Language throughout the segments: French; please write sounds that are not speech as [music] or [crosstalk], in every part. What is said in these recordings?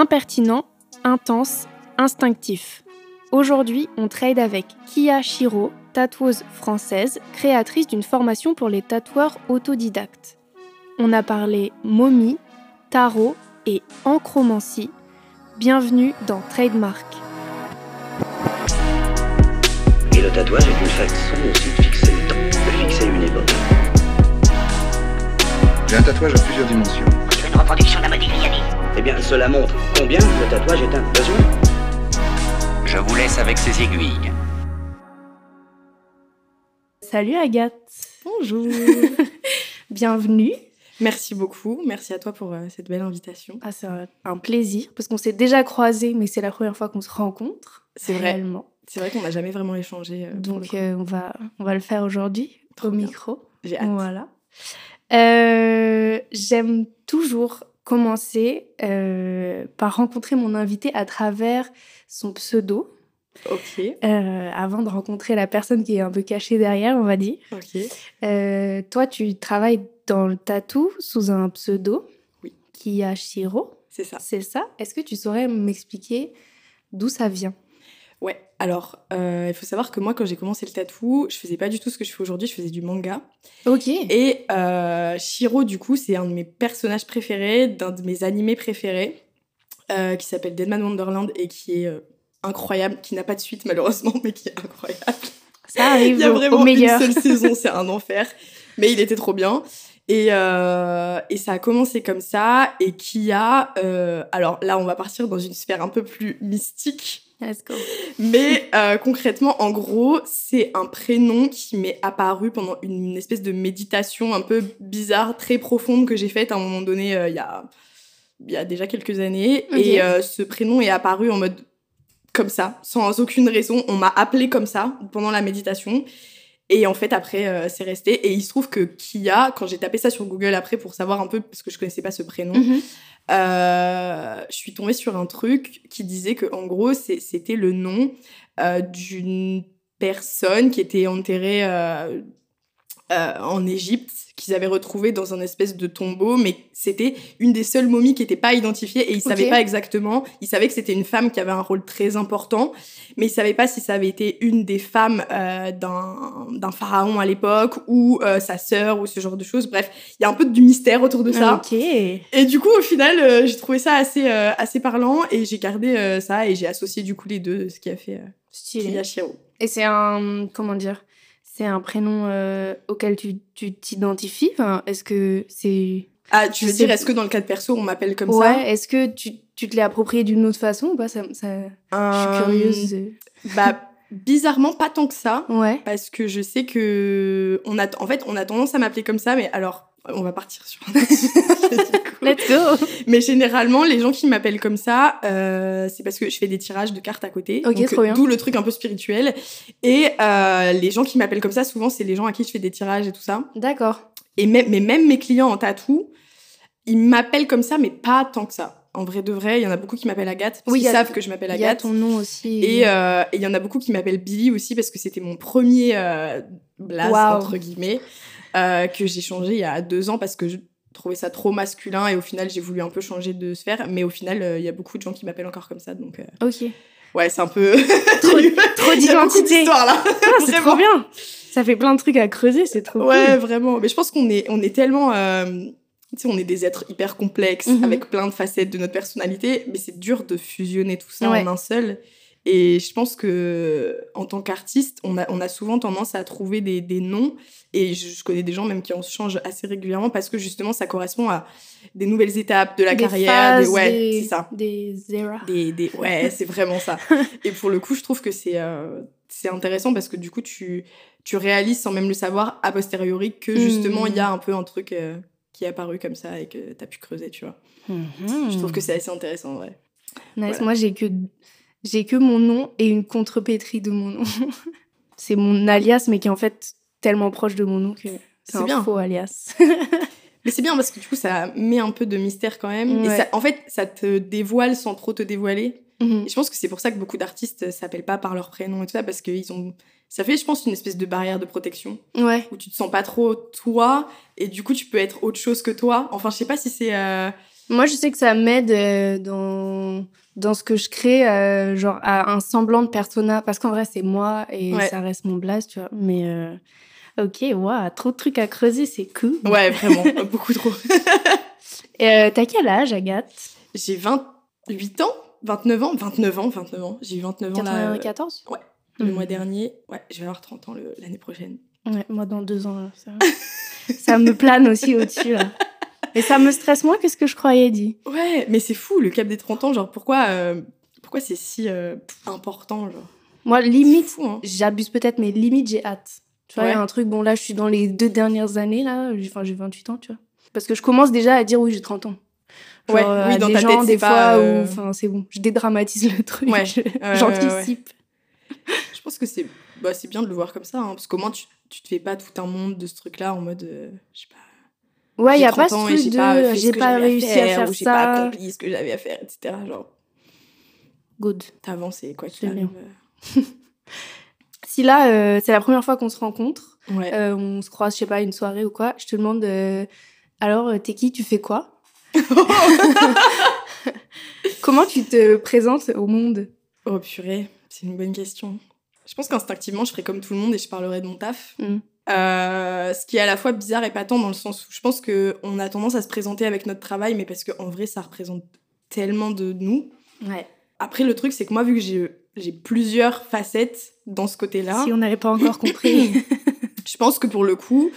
Impertinent, intense, instinctif. Aujourd'hui, on trade avec Kia Shiro, tatoueuse française, créatrice d'une formation pour les tatoueurs autodidactes. On a parlé momie, tarot et encromancie. Bienvenue dans Trademark. Et le tatouage est une façon aussi de fixer le temps, de fixer une époque. J'ai un tatouage à plusieurs dimensions. C'est une reproduction d'un Modigliani. Eh bien, cela montre combien le tatouage est un besoin. Je vous laisse avec ces aiguilles. Salut Agathe. Bonjour. [laughs] Bienvenue. Merci beaucoup. Merci à toi pour euh, cette belle invitation. Ah, c'est un- un plaisir parce qu'on s'est déjà croisés, mais c'est la première fois qu'on se rencontre. C'est vrai. réellement. C'est vrai qu'on n'a jamais vraiment échangé. euh, Donc euh, on va on va le faire aujourd'hui Trop au bien. micro. J'ai hâte. Voilà. Euh, J'aime toujours commencer euh, par rencontrer mon invité à travers son pseudo, Ok. euh, avant de rencontrer la personne qui est un peu cachée derrière, on va dire. Ok. Euh, toi, tu travailles dans le tatou sous un pseudo, Oui. Kia Shiro, C'est ça. c'est ça Est-ce que tu saurais m'expliquer d'où ça vient? Ouais. Alors, euh, il faut savoir que moi, quand j'ai commencé le tatou, je faisais pas du tout ce que je fais aujourd'hui. Je faisais du manga. Ok. Et euh, Shiro, du coup, c'est un de mes personnages préférés, d'un de mes animés préférés, euh, qui s'appelle Deadman Wonderland et qui est incroyable, qui n'a pas de suite malheureusement, [laughs] mais qui est incroyable. Ça arrive Il y a vraiment au meilleur. une seule [laughs] saison, c'est un enfer. Mais il était trop bien. Et, euh, et ça a commencé comme ça. Et Kia, euh, alors là, on va partir dans une sphère un peu plus mystique. Let's go. Mais euh, concrètement, en gros, c'est un prénom qui m'est apparu pendant une espèce de méditation un peu bizarre, très profonde que j'ai faite à un moment donné euh, il y, a, il y a déjà quelques années. Et euh, ce prénom est apparu en mode comme ça, sans aucune raison. On m'a appelé comme ça pendant la méditation. Et en fait, après, euh, c'est resté. Et il se trouve que Kia, quand j'ai tapé ça sur Google après pour savoir un peu, parce que je connaissais pas ce prénom, Mhm. euh, je suis tombée sur un truc qui disait que en gros c'était le nom euh, d'une personne qui était enterrée euh, en Égypte qu'ils avaient retrouvée dans un espèce de tombeau mais c'était une des seules momies qui n'était pas identifiée et ils savaient Ok. pas exactement ils savaient que c'était une femme qui avait un rôle très important mais ils savaient pas si ça avait été une des femmes euh, d'un d'un pharaon à l'époque ou euh, sa sœur ou ce genre de choses bref il y a un peu du mystère autour de ça et du coup, au final, euh, j'ai trouvé ça assez, euh, assez parlant et j'ai gardé euh, ça et j'ai associé du coup les deux, ce qui a fait euh, Stylé. Et c'est un. Comment dire C'est un prénom euh, auquel tu t'identifies? Enfin, Est-ce que c'est. Ah, tu veux dire, est-ce que dans le cas de perso, on m'appelle comme ouais, est-ce que tu, tu te l'es approprié d'une autre façon ou pas? Ça, ça... ça Je suis curieuse. de- Bah, bizarrement, pas tant que ça. Ouais. Parce que je sais que. On a, en fait, on a tendance à m'appeler comme ça, mais alors. On va partir sur un. [laughs] Let's go Mais généralement, les gens qui m'appellent comme ça, euh, c'est parce que je fais des tirages de cartes à côté. Ok, trop bien. D'où le truc un peu spirituel. Et euh, les gens qui m'appellent comme ça, souvent, c'est les gens à qui je fais des tirages et tout ça. D'accord. Et même, mais même mes clients en tatou, ils m'appellent comme ça, mais pas tant que ça. En vrai de vrai, il y en a beaucoup qui m'appellent Agathe, parce Oui, qu'ils savent que je m'appelle Il y a Agathe. ton nom aussi. Et euh, et il y en a beaucoup qui m'appellent Billy aussi, parce que c'était mon premier Waouh. entre guillemets, euh, que j'ai changé il y a deux ans parce que je trouvais ça trop masculin et au final j'ai voulu un peu changer de sphère mais au final euh, il y a beaucoup de gens qui m'appellent encore comme ça donc euh, Ok. ouais c'est un peu Trop- [laughs] trop d'identité. là Ah, c'est trop bien Ça fait plein de trucs à creuser, c'est trop Ouais, cool. vraiment. Mais je pense qu'on est, on est tellement. tu sais, on est des êtres hyper complexes, Mhm. avec plein de facettes de notre personnalité, mais c'est dur de fusionner tout ça Ouais. en un seul. Et je pense que en tant qu'artiste, on a, on a souvent tendance à trouver des, des noms. Et je, je connais des gens même qui en changent assez régulièrement parce que justement, ça correspond à des nouvelles étapes de la Des carrière. phases, des- ouais, des- c'est ça. Des eras. Des, ouais, [laughs] c'est vraiment ça. Et pour le coup, je trouve que c'est euh, c'est intéressant parce que du coup, tu, tu réalises sans même le savoir a posteriori que justement, il y a un peu un truc euh, qui est apparu comme ça et que tu as pu creuser, tu vois. Je trouve que c'est assez intéressant, ouais. Nice. Voilà. Moi, j'ai que, j'ai que mon nom et une contrepétrie de mon nom. [laughs] c'est mon alias, mais qui est en fait tellement proche de mon nom que c'est un bien. faux alias. [laughs] Mais c'est bien parce que du coup, ça met un peu de mystère quand même. Et Ouais. ça, en fait, ça te dévoile sans trop te dévoiler. Mhm. Et je pense que c'est pour ça que beaucoup d'artistes s'appellent pas par leur prénom et tout ça, parce qu'ils ont. Ça fait, je pense, une espèce de barrière de protection Ouais. où tu te sens pas trop toi et du coup, tu peux être autre chose que toi. Enfin, je sais pas si c'est. euh, Moi, je sais que ça m'aide euh, dans dans ce que je crée, euh, genre à un semblant de persona, parce qu'en vrai, c'est moi et Ouais. ça reste mon blaze, tu vois. Mais euh, ok, waouh, trop de trucs à creuser, c'est cool. Ouais, vraiment, [laughs] beaucoup trop. [laughs] Et, euh, T'as quel âge, Agathe? J'ai 28 ans 29 ans 29 ans, 29 ans. J'ai eu 29 ans là, euh, 94 le Mhm. mois dernier. Ouais, je vais avoir 30 ans l'année prochaine. Ouais, moi dans deux ans, là, ça, [laughs] ça me plane aussi au-dessus, là. Et ça me stresse moins que ce que je croyais dit. Ouais, mais c'est fou, le cap des 30 ans, genre pourquoi, euh, pourquoi c'est si euh, important, genre? Moi, limite, hein. j'abuse peut-être, mais limite, j'ai hâte. Tu vois, il y a un truc, bon, là, je suis dans les deux dernières années, là. j'ai- Enfin, j'ai 28 ans, tu vois. Parce que je commence déjà à dire, oui, j'ai 30 ans. Genre, Ouais, euh, oui, à dans des ta gens, tête, des pas, fois, euh, où, enfin, c'est bon. Je dédramatise le truc. Ouais, [laughs] J'anticipe. Je pense que c'est bah, c'est bien de le voir comme ça, hein, parce qu'au moins tu, tu te fais pas tout un monde de ce truc-là en mode, je sais pas, Ouais, il y a pas 30 ce truc de pas ce j'ai pas réussi à faire ou j'ai pas ça. accompli ce que j'avais à faire, etc. Genre, Good. t'avances et quoi qu'il arrive. [laughs] Si là, euh, c'est la première fois qu'on se rencontre, euh, Ouais. euh, on se croise, je sais pas, une soirée ou quoi, je te demande, euh, alors, euh, t'es qui, tu fais quoi? [laughs] [laughs] Comment tu te présentes au monde? Oh purée, c'est une bonne question. Je pense qu'instinctivement, je ferais comme tout le monde et je parlerais de mon taf. Mm. Euh, ce qui est à la fois bizarre et patent dans le sens où je pense qu'on a tendance à se présenter avec notre travail, mais parce qu'en vrai, ça représente tellement de nous. Ouais. Après, le truc, c'est que moi, vu que j'ai j'ai plusieurs facettes dans ce côté-là, Si on n'avait pas encore compris. [laughs] je pense que pour le coup,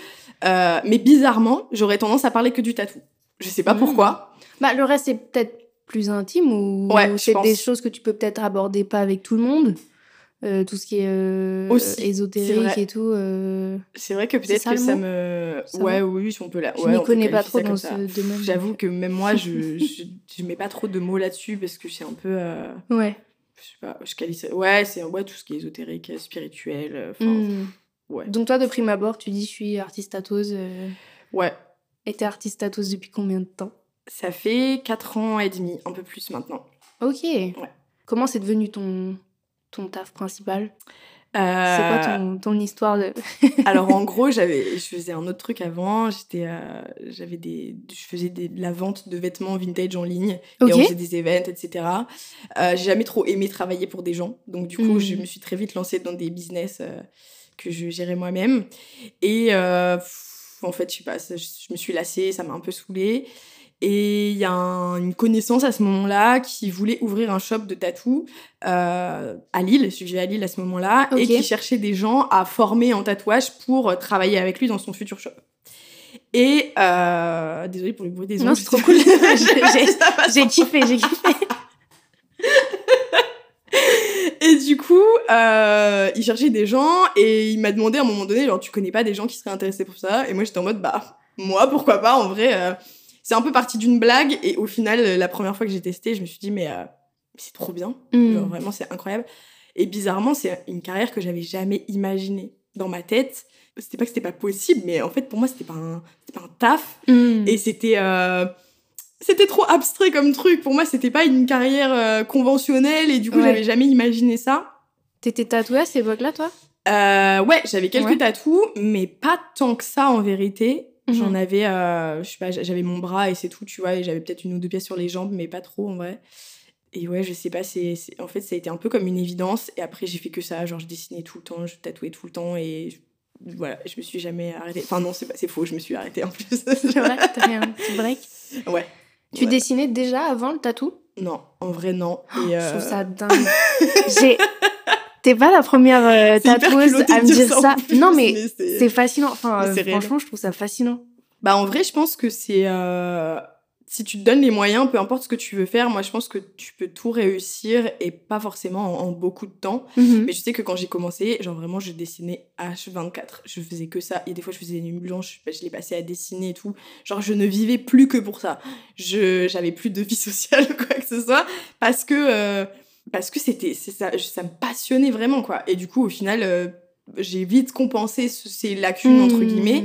euh, mais bizarrement, j'aurais tendance à parler que du tatou. Je sais pas Mm. pourquoi. bah, le reste, c'est peut-être plus intime ou Ouais, c'est des choses que tu peux peut-être aborder pas avec tout le monde. Euh, tout ce qui est euh, Aussi, ésotérique et tout. euh, C'est vrai que peut-être que ça me. Ça ouais, oui, on peut la. Je ouais, m'y on peut connais pas trop dans ce ça. domaine. J'avoue que même moi, je, [laughs] je, je mets pas trop de mots là-dessus parce que c'est un peu. euh, Ouais. je sais pas, je qualifie Ouais, c'est ouais, tout ce qui est ésotérique, spirituel. euh, Enfin, Mm. ouais. Donc, toi, de prime abord, tu dis je suis artiste tatoueuse. euh, Ouais. Et t'es artiste tatoueuse depuis combien de temps? Ça fait 4 ans et demi, un peu plus maintenant. Ok. Comment c'est devenu ton, ton taf principal? C'est Euh, quoi ton, ton histoire de... [laughs] Alors en gros, j'avais, je faisais un autre truc avant. J'étais, euh, j'avais des, je faisais des- de la vente de vêtements vintage en ligne Ok. et on faisait des events, etc. Euh, j'ai jamais trop aimé travailler pour des gens, donc du coup, je me suis très vite lancée dans des business euh, que je gérais moi-même. Et euh, pff, en fait, je sais pas, ça- je, je me suis lassée, ça m'a un peu saoulée. Et il y a un- une connaissance à ce moment-là qui voulait ouvrir un shop de tatou euh, à Lille, je vivais à Lille à ce moment-là, et qui cherchait des gens à former en tatouage pour euh, travailler avec lui dans son futur shop. Et euh, désolée pour le bruit des Non, ongles. c'est trop cool. [laughs] [laughs] J'ai- kiffé, j'ai kiffé. [laughs] Et du coup, euh, il cherchait des gens et il m'a demandé à un moment donné, genre, tu connais pas des gens qui seraient intéressés pour ça? Et moi, j'étais en mode, bah, moi, pourquoi pas, en vrai. euh, c'est un peu parti d'une blague et au final, euh, la première fois que j'ai testé, je me suis dit, mais, euh, c'est trop bien. Mm. Genre, vraiment, c'est incroyable. Et bizarrement, c'est une carrière que j'avais jamais imaginée dans ma tête. C'était pas que c'était pas possible, mais en fait, pour moi, c'était pas un, c'était pas un taf. Mm. Et c'était euh, c'était trop abstrait comme truc. Pour moi, c'était pas une carrière euh, conventionnelle et du coup, Ouais. j'avais jamais imaginé ça. T'étais tatouée à cette époque-là, toi? Euh, ouais, j'avais quelques Ouais. tatous, mais pas tant que ça en vérité. Mhm. J'en avais, euh, je sais pas, j'avais mon bras et c'est tout, tu vois, et j'avais peut-être une ou deux pièces sur les jambes, mais pas trop en vrai. Et ouais, je sais pas, c'est, c'est- en fait, ça a été un peu comme une évidence. Et après, j'ai fait que ça, genre, je dessinais tout le temps, je tatouais tout le temps et je- voilà, je me suis jamais arrêtée. Enfin, non, c'est, pas, c'est faux, je me suis arrêtée en plus. [laughs] C'est vrai T'as un petit break [laughs] ouais. Tu Ouais. dessinais déjà avant le tatou? Non, en vrai, non. Et, Je euh, trouve ça [laughs] dingue. J'ai... T'es pas la première euh, tatoueuse à me dire ça. plus, Non, mais c'est- c'est fascinant. Enfin, euh, franchement, je trouve ça fascinant. Bah en vrai, je pense que c'est euh, si tu te donnes les moyens, peu importe ce que tu veux faire, moi je pense que tu peux tout réussir et pas forcément en, en beaucoup de temps. Mhm. Mais je sais que quand j'ai commencé, genre vraiment je dessinais H24, je faisais que ça. Et des fois je faisais des nuits blanches, je les passais à dessiner et tout. Genre je ne vivais plus que pour ça. Je j'avais plus de vie [laughs] sociale ou quoi que ce soit parce que euh, parce que c'était ça ça me passionnait vraiment quoi. Et du coup au final euh, j'ai vite compensé ce- ces lacunes entre Mhm. guillemets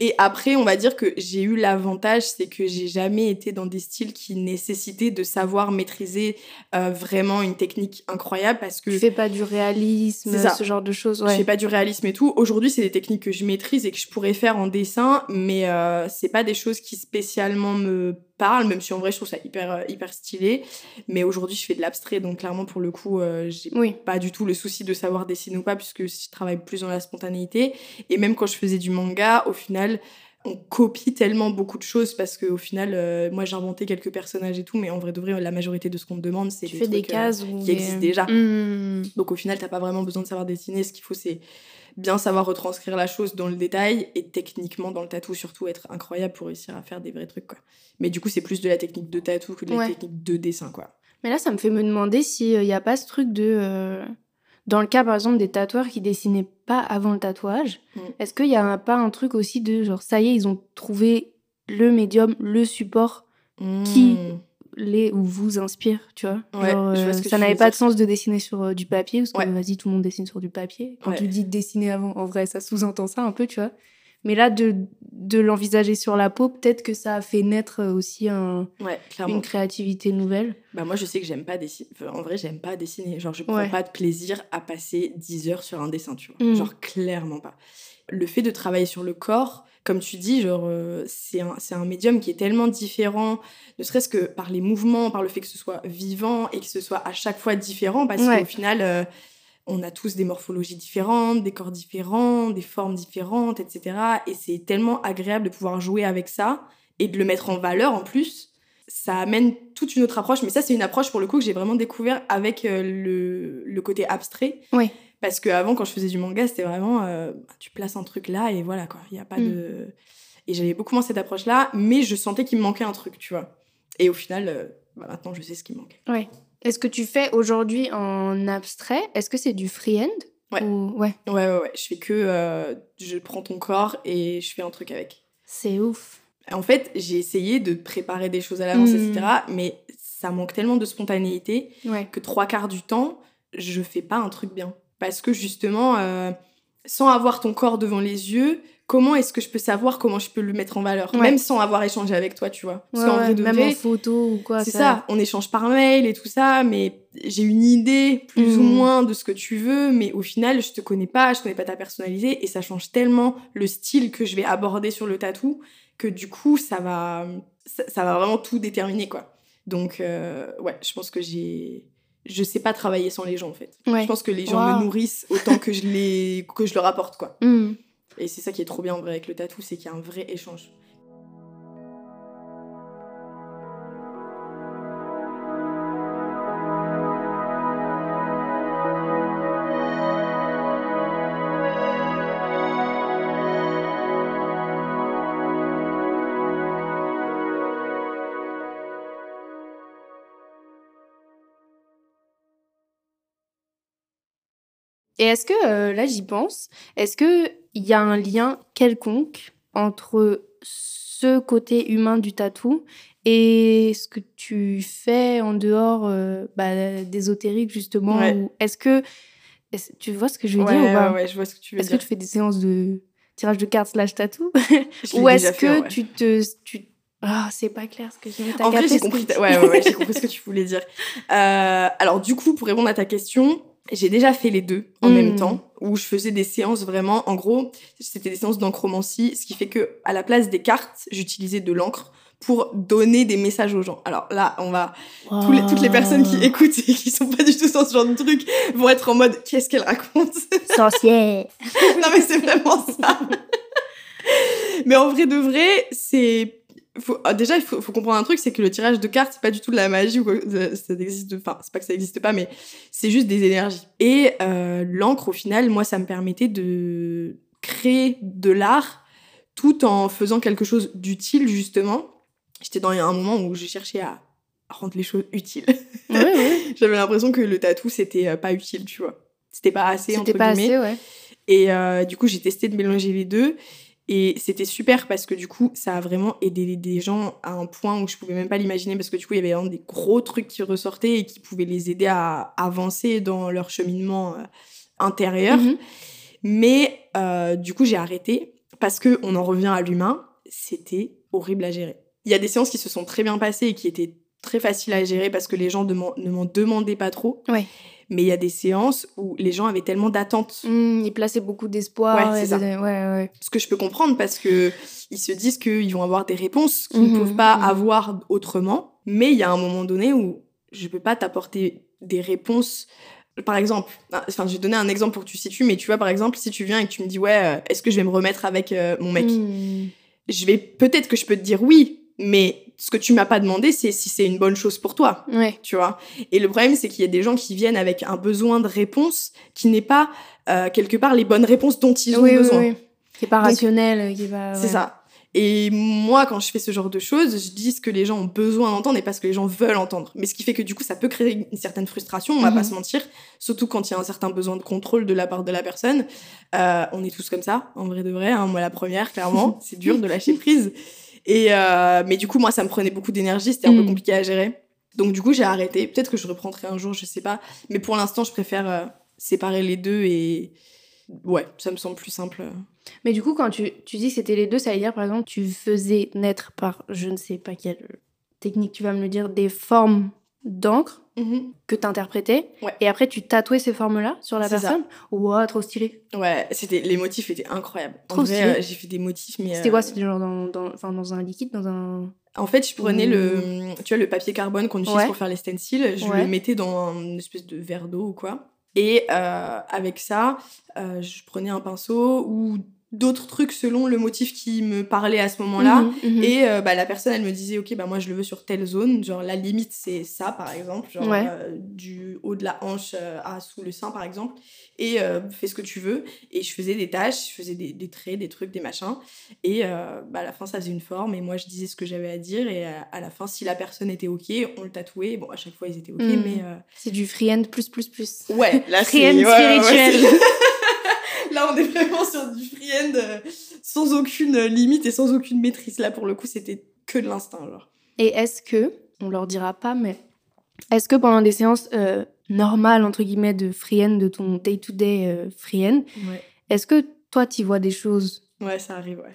et après, on va dire que j'ai eu l'avantage, c'est que j'ai jamais été dans des styles qui nécessitaient de savoir maîtriser euh, vraiment une technique incroyable parce que Tu fais pas du réalisme, ça. ce genre de choses. je Ouais. fais pas du réalisme et tout. Aujourd'hui, c'est des techniques que je maîtrise et que je pourrais faire en dessin, mais euh, c'est pas des choses qui spécialement me parle, même si en vrai je trouve ça hyper, euh, hyper stylé. Mais aujourd'hui, je fais de l'abstrait, donc clairement, pour le coup, euh, j'ai Oui. pas du tout le souci de savoir dessiner ou pas, puisque je travaille plus dans la spontanéité. Et même quand je faisais du manga, au final, on copie tellement beaucoup de choses parce qu'au final, euh, moi j'ai inventé quelques personnages et tout, mais en vrai de vrai, la majorité de ce qu'on te demande, c'est Tu fais des euh, cases ou qui des- existent déjà. Hmm. donc au final, t'as pas vraiment besoin de savoir dessiner. Ce qu'il faut, c'est bien savoir retranscrire la chose dans le détail et techniquement dans le tatou, surtout être incroyable pour réussir à faire des vrais trucs. Quoi. Mais du coup, c'est plus de la technique de tatou que de la Ouais. technique de dessin. quoi. Mais là, ça me fait me demander s'il n'y a pas ce truc de. Dans le cas, par exemple, des tatoueurs qui dessinaient pas avant le tatouage, Mm. est-ce qu'il n'y a pas un truc aussi de genre, ça y est, ils ont trouvé le médium, le support Qui- Mmh. les ou vous inspire, tu vois? Ouais, Genre, je vois euh, ce que ça n'avait pas de sens de dessiner sur euh, du papier, parce que Ouais. vas-y, tout le monde dessine sur du papier. Quand Ouais. tu dis dessiner avant, en vrai, ça sous-entend ça un peu, tu vois? Mais là, de, de l'envisager sur la peau, peut-être que ça a fait naître euh, aussi un- Ouais, une créativité nouvelle. Bah moi, je sais que j'aime pas dessiner. Enfin, en vrai, j'aime pas dessiner. Genre, je prends Ouais. pas de plaisir à passer 10 heures sur un dessin, tu vois. Mm. Genre, clairement pas. Le fait de travailler sur le corps, comme tu dis, genre, euh, c'est un, un médium qui est tellement différent, ne serait-ce que par les mouvements, par le fait que ce soit vivant et que ce soit à chaque fois différent, parce Ouais. qu'au final, euh, on a tous des morphologies différentes, des corps différents, des formes différentes, etc. Et c'est tellement agréable de pouvoir jouer avec ça et de le mettre en valeur en plus. Ça amène toute une autre approche, mais ça, c'est une approche pour le coup que j'ai vraiment découvert avec euh, le, le côté abstrait. Ouais. Parce qu'avant, quand je faisais du manga, c'était vraiment euh, tu places un truc là et voilà quoi. Il n'y a pas Mm. de. Et j'avais beaucoup moins cette approche-là, mais je sentais qu'il me manquait un truc, tu vois. Et au final, euh, bah, maintenant, je sais ce qui me manque. Est-ce que tu fais aujourd'hui en abstrait? Est-ce que c'est du freehand Ouais. Ou... Ouais, Ouais, ouais, ouais. Je fais que. euh, je prends ton corps et je fais un truc avec. c'est ouf. En fait, j'ai essayé de préparer des choses à l'avance, etc. Mais ça manque tellement de spontanéité Ouais. que trois quarts du temps, je fais pas un truc bien. Parce que justement, euh, sans avoir ton corps devant les yeux, comment est-ce que je peux savoir comment je peux le mettre en valeur Ouais. Même sans avoir échangé avec toi, tu vois. Parce Ouais, qu'en ouais, vrai de même vrai, en photo ou quoi. c'est ça, on échange par mail et tout ça, mais j'ai une idée plus ou Mhm. moins de ce que tu veux, mais au final, je te connais pas, je connais pas ta personnalité, et ça change tellement le style que je vais aborder sur le tatou, que du coup, ça va, ça, ça va vraiment tout déterminer, quoi. Donc, euh, ouais, je pense que j'ai... Je sais pas travailler sans les gens, en fait. Ouais. Je pense que les gens Wow. me nourrissent autant que je, les... que je leur apporte, quoi. [laughs] Hmm. Et c'est ça qui est trop bien, en vrai, avec le tatou, c'est qu'il y a un vrai échange. Et est-ce que, euh, là j'y pense, est-ce qu'il y a un lien quelconque entre ce côté humain du tatou et ce que tu fais en dehors euh, bah, d'ésotérique justement Ouais. ou Est-ce que... tu vois ce que je veux ouais, dire ou pas ouais, ouais, je vois ce que tu veux Est-ce que tu fais des séances de tirage de cartes slash tatou [laughs] [laughs] Ou est-ce que fait, tu te... Tu... Ah, c'est pas clair ce que je veux En vrai, j'ai compris, ta- ouais, ouais, ouais, j'ai compris ce que tu voulais dire. Euh, alors, du coup, pour répondre à ta question, j'ai déjà fait les deux en même temps, où je faisais des séances vraiment, en gros, c'était des séances d'encromancie, ce qui fait que à la place des cartes, j'utilisais de l'encre pour donner des messages aux gens. Alors là, on va tous les- toutes les personnes qui écoutent et qui sont pas du tout dans ce genre de truc vont être en mode qu'est-ce qu'elle raconte? Sorcière [laughs] non mais c'est vraiment ça. [laughs] mais en vrai de vrai, c'est faut- ah, déjà il faut, faut comprendre un truc, c'est que le tirage de cartes c'est pas du tout de la magie ou quoi, ça, ça existe. Enfin, c'est pas que ça existe pas, mais c'est juste des énergies. Et euh, l'encre au final, moi ça me permettait de créer de l'art tout en faisant quelque chose d'utile justement. J'étais dans un moment où je cherchais à rendre les choses utiles. Ouais, ouais. [laughs] J'avais l'impression que le tatou c'était euh, pas utile, tu vois. C'était pas assez entre C'était pas guillemets. assez, ouais. Et euh, du coup, j'ai testé de mélanger les deux. Et c'était super parce que du coup, ça a vraiment aidé des gens à un point où je pouvais même pas l'imaginer parce que du coup, il y avait vraiment des gros trucs qui ressortaient et qui pouvaient les aider à avancer dans leur cheminement euh, intérieur. Mhm. Mais euh, du coup, j'ai arrêté parce que on en revient à l'humain. C'était horrible à gérer. Il y a des séances qui se sont très bien passées et qui étaient très faciles à gérer parce que les gens ne m'en demandaient pas trop. Ouais. Mais il y a des séances où les gens avaient tellement d'attentes. Hmm, ils plaçaient beaucoup d'espoir. Ouais, c'est et ça. de- ouais, ouais. Ce que je peux comprendre parce que ils se disent qu'ils vont avoir des réponses qu'ils ne Mhm, peuvent pas mhm. avoir autrement. Mais il y a un moment donné où je peux pas t'apporter des réponses. Par exemple, enfin, je vais donner un exemple pour que tu situes, mais tu vois, par exemple, si tu viens et que tu me dis, ouais, euh, est-ce que je vais me remettre avec euh, mon mec? Je vais peut-être que je peux te dire oui, mais ce que tu m'as pas demandé, c'est si c'est une bonne chose pour toi Ouais. tu vois. Et le problème, c'est qu'il y a des gens qui viennent avec un besoin de réponse qui n'est pas euh, quelque part les bonnes réponses dont ils ont oui, oui, besoin. oui. Qui est pas Donc, rationnel, qui est pas. C'est ça. Et moi, quand je fais ce genre de choses, je dis ce que les gens ont besoin d'entendre et pas ce que les gens veulent entendre. Mais ce qui fait que du coup, ça peut créer une certaine frustration, on va Mhm. pas se mentir. Surtout quand il y a un certain besoin de contrôle de la part de la personne. Euh, on est tous comme ça, en vrai de vrai. hein. Moi, la première, clairement. [laughs] c'est dur de lâcher prise. Et euh, mais du coup, moi, ça me prenait beaucoup d'énergie. C'était un peu Mhm. compliqué à gérer. Donc du coup, j'ai arrêté. Peut-être que je reprendrai un jour, je sais pas. Mais pour l'instant, je préfère euh, séparer les deux et ouais, ça me semble plus simple. Mais du coup, quand tu, tu dis que c'était les deux, ça veut dire, par exemple, tu faisais naître par je ne sais pas quelle technique, tu vas me le dire, des formes d'encre que tu interprétais. Ouais. Et après, tu tatouais ces formes-là sur la personne. Ouah, trop stylé. Ouais, c'était les motifs étaient incroyables. Trop en vrai, stylé. euh, j'ai fait des motifs mais C'était euh, quoi C'était genre dans, dans, dans un liquide, dans un. En fait, je prenais le tu vois le papier carbone qu'on utilise Ouais. pour faire les stencils, je Ouais. le mettais dans une espèce de verre d'eau ou quoi. Et euh, avec ça, euh, je prenais un pinceau ou d'autres trucs selon le motif qui me parlait à ce moment-là. Mhm, mhm. Et euh, bah, la personne, elle me disait, ok, bah, moi je le veux sur telle zone. Genre la limite, c'est ça, par exemple. Genre Ouais. euh, du haut de la hanche euh, à sous le sein, par exemple. Et fais ce que tu veux. Et je faisais des tâches, je faisais des, des traits, des trucs, des machins. Et bah, à la fin, ça faisait une forme. Et moi, je disais ce que j'avais à dire. Et à la fin, si la personne était ok, on le tatouait. Bon, à chaque fois, ils étaient ok. Mhm. Mais C'est du freehand plus, plus, plus. ouais, [laughs] là, ouais, ouais, ouais, spirituel. Là, on est vraiment sur du freehand euh, sans aucune limite et sans aucune maîtrise. Là, pour le coup, c'était que de l'instinct. Genre. Et est-ce que, on leur dira pas, mais est-ce que pendant des séances euh, normales, entre guillemets, de freehand, de ton day-to-day euh, Ouais. est-ce que toi, tu vois des choses Ouais, ça arrive, ouais.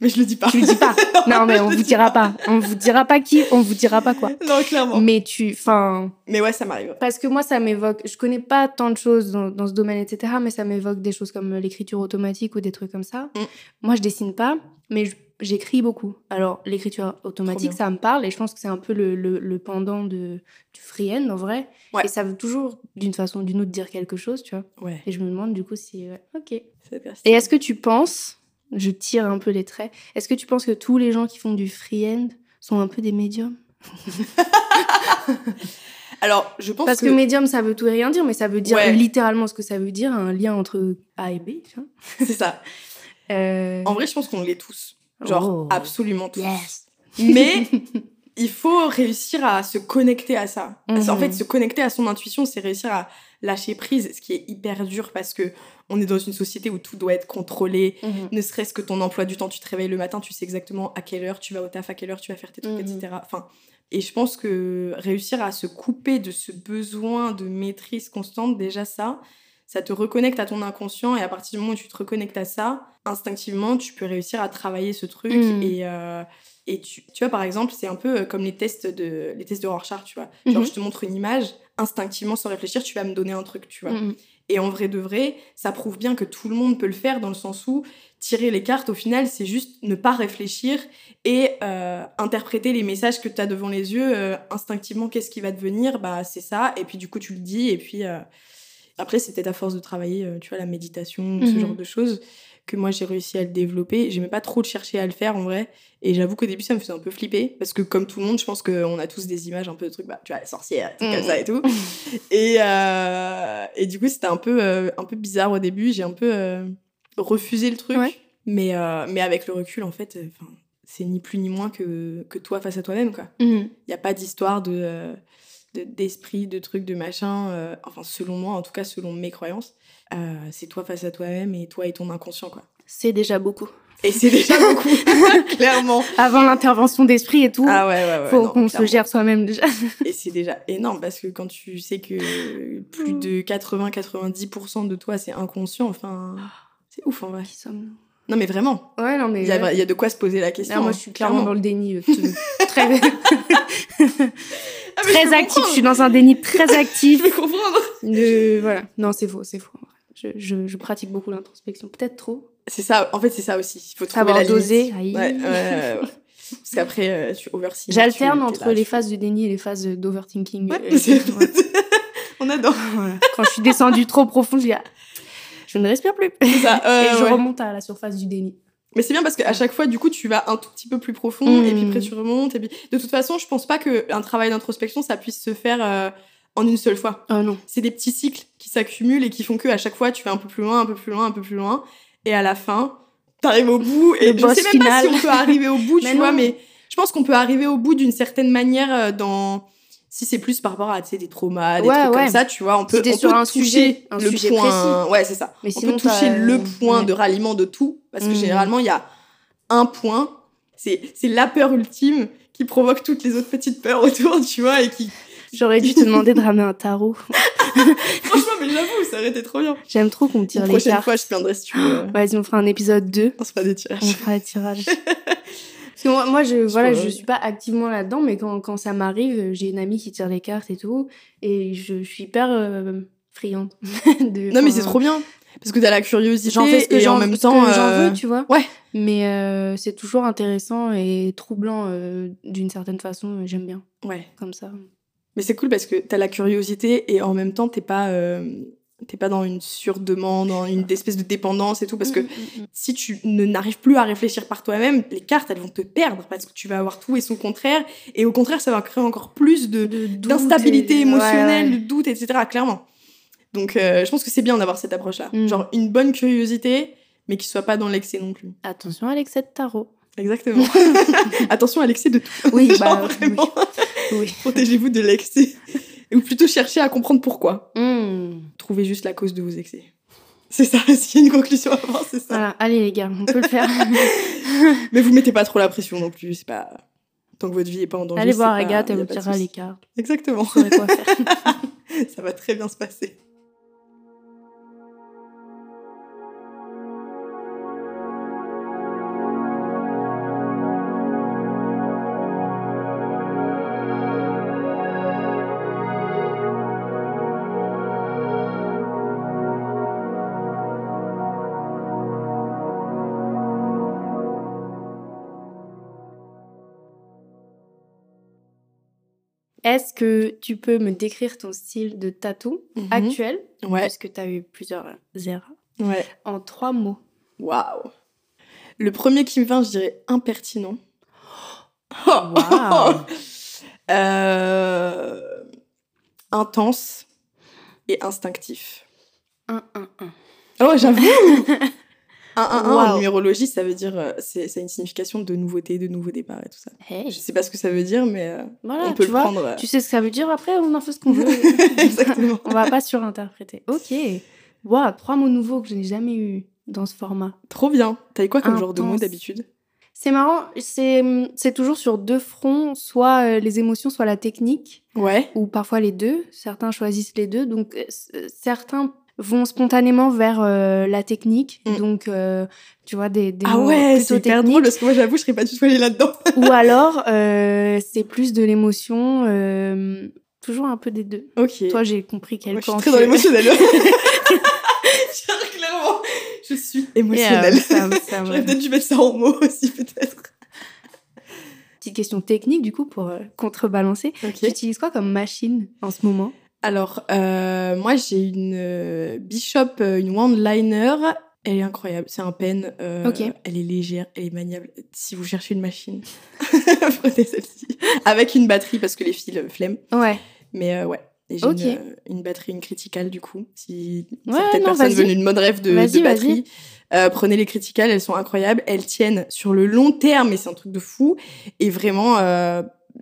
Mais je le dis pas. Tu le dis pas. [laughs] Non, mais on vous dira pas. On vous dira pas qui, on vous dira pas quoi. Non, clairement. Mais, Mais tu, enfin, ouais, ça m'arrive. parce que moi, ça m'évoque. Je connais pas tant de choses dans, dans ce domaine, etc. Mais ça m'évoque des choses comme l'écriture automatique ou des trucs comme ça. Mm. Moi, je dessine pas, mais j'écris beaucoup. Alors, l'écriture automatique, ça me parle et je pense que c'est un peu le, le, le pendant de, du freehand en vrai. Ouais. Et ça veut toujours, d'une façon ou d'une autre, dire quelque chose, tu vois. Ouais. Et je me demande du coup si. ouais, ok. c'est bien Et est-ce que tu penses, je tire un peu les traits, est-ce que tu penses que tous les gens qui font du freehand sont un peu des médiums [laughs] Alors, je pense Parce que... que. médium, ça veut tout et rien dire, mais ça veut dire Ouais. littéralement ce que ça veut dire, un lien entre A et B. c'est ça. [laughs] Euh, En vrai, je pense qu'on l'est tous. Genre, Oh. absolument tous. Yes. Mais [laughs] il faut réussir à se connecter à ça. Parce qu'en Mhm. fait, se connecter à son intuition, c'est réussir à lâcher prise, ce qui est hyper dur parce que on est dans une société où tout doit être contrôlé. Mhm. Ne serait-ce que ton emploi du temps, tu te réveilles le matin, tu sais exactement à quelle heure tu vas au taf, à quelle heure tu vas faire tes trucs, Mhm. etc. Enfin, et je pense que réussir à se couper de ce besoin de maîtrise constante, déjà ça, ça te reconnecte à ton inconscient et à partir du moment où tu te reconnectes à ça, instinctivement, tu peux réussir à travailler ce truc et euh, et tu, tu vois par exemple, c'est un peu euh, comme les tests de les tests de Rorschach, tu vois. Genre Mhm. je te montre une image, instinctivement sans réfléchir, tu vas me donner un truc, tu vois. Mhm. Et en vrai de vrai, ça prouve bien que tout le monde peut le faire dans le sens où tirer les cartes, au final, c'est juste ne pas réfléchir et euh, interpréter les messages que tu as devant les yeux euh, instinctivement. Qu'est-ce qui va devenir Bah, c'est ça. Et puis, du coup, tu le dis. Et puis, euh, après, c'est peut-être à force de travailler, tu vois, la méditation, ce Mhm. genre de choses, que moi, j'ai réussi à le développer. J'aimais pas trop le chercher à le faire, en vrai. Et j'avoue qu'au début, ça me faisait un peu flipper. Parce que, comme tout le monde, je pense qu'on a tous des images un peu de trucs, bah, tu vois, des trucs Mhm. comme ça et tout. [laughs] Et, euh, et du coup, c'était un peu, euh, un peu bizarre au début. J'ai un peu euh, refusé le truc. Ouais. Mais, mais avec le recul, en fait, c'est ni plus ni moins que, que toi face à toi-même. quoi. Mhm. Il n'y a pas d'histoire de, de- d'esprit, de, trucs, de machin. euh, enfin, selon moi, en tout cas, selon mes croyances. Euh, c'est toi face à toi-même et toi et ton inconscient. quoi. C'est déjà beaucoup. Et c'est déjà [laughs] beaucoup, [laughs] clairement. Avant l'intervention d'esprit et tout, Ah ouais, ouais, ouais. faut qu'on se gère soi-même déjà. Et c'est déjà énorme parce que quand tu sais que plus de 80-90% de toi c'est inconscient, enfin, c'est ouf en vrai. Qui sommes-nous? Non mais vraiment, Ouais, non, mais. il y, a, ouais. il y a de quoi se poser la question. Non, moi, je suis clairement dans le déni. euh, très [laughs] Ah, je très actif. Je suis dans un déni très actif. Je peux comprendre. De- voilà. Non, c'est faux, c'est faux. Je, je, je pratique beaucoup l'introspection. Peut-être trop. C'est ça, en fait, c'est ça aussi. Il faut trouver Savoir la doser. Ouais, ouais. Parce qu'après, euh, tu overthink. J'alterne entre les phases de déni et les phases d'overthinking. Euh. [laughs] On adore. [laughs] Voilà. Quand je suis descendue trop profond, je dis ah, je ne respire plus. Ça, [laughs] et je ouais. remonte à la surface du déni. Mais c'est bien parce qu'à chaque fois, du coup, tu vas un tout petit peu plus profond et puis Mm. après tu remontes. Et puis... De toute façon, je pense pas qu'un travail d'introspection, ça puisse se faire euh, en une seule fois. Oh non. C'est des petits cycles qui s'accumulent et qui font que à chaque fois, tu vas un peu plus loin, un peu plus loin, un peu plus loin. Et à la fin, t'arrives au bout. Et Le je sais même pas si on peut arriver au bout, [laughs] tu Mais vois, non. mais je pense qu'on peut arriver au bout d'une certaine manière euh, dans. Si c'est plus par rapport à tu sais, des traumas, des Ouais, trucs ouais. comme ça, tu vois, on peut, Si t'es on sur peut un toucher sujet- un le sujet point. précis. Ouais, c'est ça. Mais on sinon, peut toucher le point ouais. de ralliement de tout, parce que Mhm. généralement, il y a un point. C'est la peur ultime qui provoque toutes les autres petites peurs [laughs] autour, tu vois, et qui. J'aurais dû te demander de ramener un tarot. [laughs] Franchement, mais j'avoue, ça aurait été trop bien. J'aime trop qu'on me tire La les prochaine cartes. fois, je te si tu veux. Vas-y, on fera un épisode 2. On se fera des tirages. On fera un tirage. [laughs] Parce que moi, moi, je, voilà, je suis pas activement là-dedans, mais quand, quand ça m'arrive, j'ai une amie qui tire les cartes et tout. Et je, je suis hyper euh, friande. [laughs] de- Non, mais c'est trop bien. Parce que t'as la curiosité J'en fais ce que et en même temps. que j'en euh, veux, tu vois. ouais. Mais euh, c'est toujours intéressant et troublant euh, d'une certaine façon. J'aime bien, Ouais. comme ça. Mais c'est cool parce que t'as la curiosité et en même temps, t'es pas. euh, T'es pas dans une surdemande, dans une espèce de dépendance et tout, parce que Mm, mm, mm. si tu ne n'arrives plus à réfléchir par toi-même, les cartes elles vont te perdre parce que tu vas avoir tout et son contraire, et au contraire ça va créer encore plus de d'instabilité et- émotionnelle, ouais, ouais. de doute, etc. Clairement. Donc euh, je pense que c'est bien d'avoir cette approche-là, Mm. genre une bonne curiosité, mais qui soit pas dans l'excès non plus. Attention à l'excès de tarot. Exactement. [laughs] Attention à l'excès de tout. Oui, [laughs] Genre, bah, vraiment, Oui. [laughs] protégez-vous de l'excès. Ou plutôt chercher à comprendre pourquoi. Mm. Trouvez juste la cause de vos excès. C'est ça, [laughs] s'il y a une conclusion à avoir, c'est ça. Voilà, allez les gars, on peut le faire. [laughs] Mais vous mettez pas trop la pression non plus, c'est pas. Tant que votre vie est pas en danger. allez voir Agathe, elle vous tirera les cartes. Exactement. Vous saurez quoi faire. ça va très bien se passer. Est-ce que tu peux me décrire ton style de tatou Mhm. actuel, Ouais, puisque tu as eu plusieurs eras, ouais. en trois mots Waouh. Le premier qui me vient, je dirais impertinent. [laughs] Waouh. Euh, Intense et instinctif. 1, 1, 1. Oh, j'avoue [laughs] 1, 1, 1 en numérologie, ça veut dire. euh, C'est c'est une signification de nouveauté, de nouveau départ et tout ça. Hey. Je sais pas ce que ça veut dire, mais euh, Voilà, on peut tu le vois, prendre. euh, tu sais ce que ça veut dire, après on en fait ce qu'on veut. [laughs] Exactement. [laughs] on va pas surinterpréter. Ok. Waouh, trois mots nouveaux que je n'ai jamais eu dans ce format. Trop bien. T'as eu quoi comme genre de mots Intense. d'habitude? C'est marrant, c'est c'est toujours sur deux fronts, soit les émotions, soit la technique, Ouais. ou parfois les deux. Certains choisissent les deux, donc certains vont spontanément vers euh, la technique, Mm. donc euh, tu vois des, des Ah mots ouais, c'est hyper drôle parce que moi j'avoue, je serais pas du tout allée là-dedans. ou [laughs] alors euh, c'est plus de l'émotion, toujours un peu des deux. Ok. Toi, j'ai compris quel Moi, je suis camp très tu dans l'émotionnel. [laughs] Clairement, je suis émotionnelle. ça- [laughs] J'aurais peut-être dû mettre ça en mots aussi, peut-être. Petite question technique du coup pour contrebalancer. Ok. Tu utilises quoi comme machine en ce moment? Alors, euh, moi, j'ai une euh, Bishop, euh, une Wand Liner. Elle est incroyable. C'est un pen. euh. Elle est légère, elle est maniable. Si vous cherchez une machine, [laughs] prenez celle-ci. Avec une batterie, parce que les fils flemme. Ouais. Mais euh, ouais. Et j'ai une, une batterie, une criticale, du coup. Si Ouais, certaines non, personnes veulent une mode rêve de, batterie, prenez les criticales, elles sont incroyables. Elles tiennent sur le long terme, et c'est un truc de fou. Et vraiment,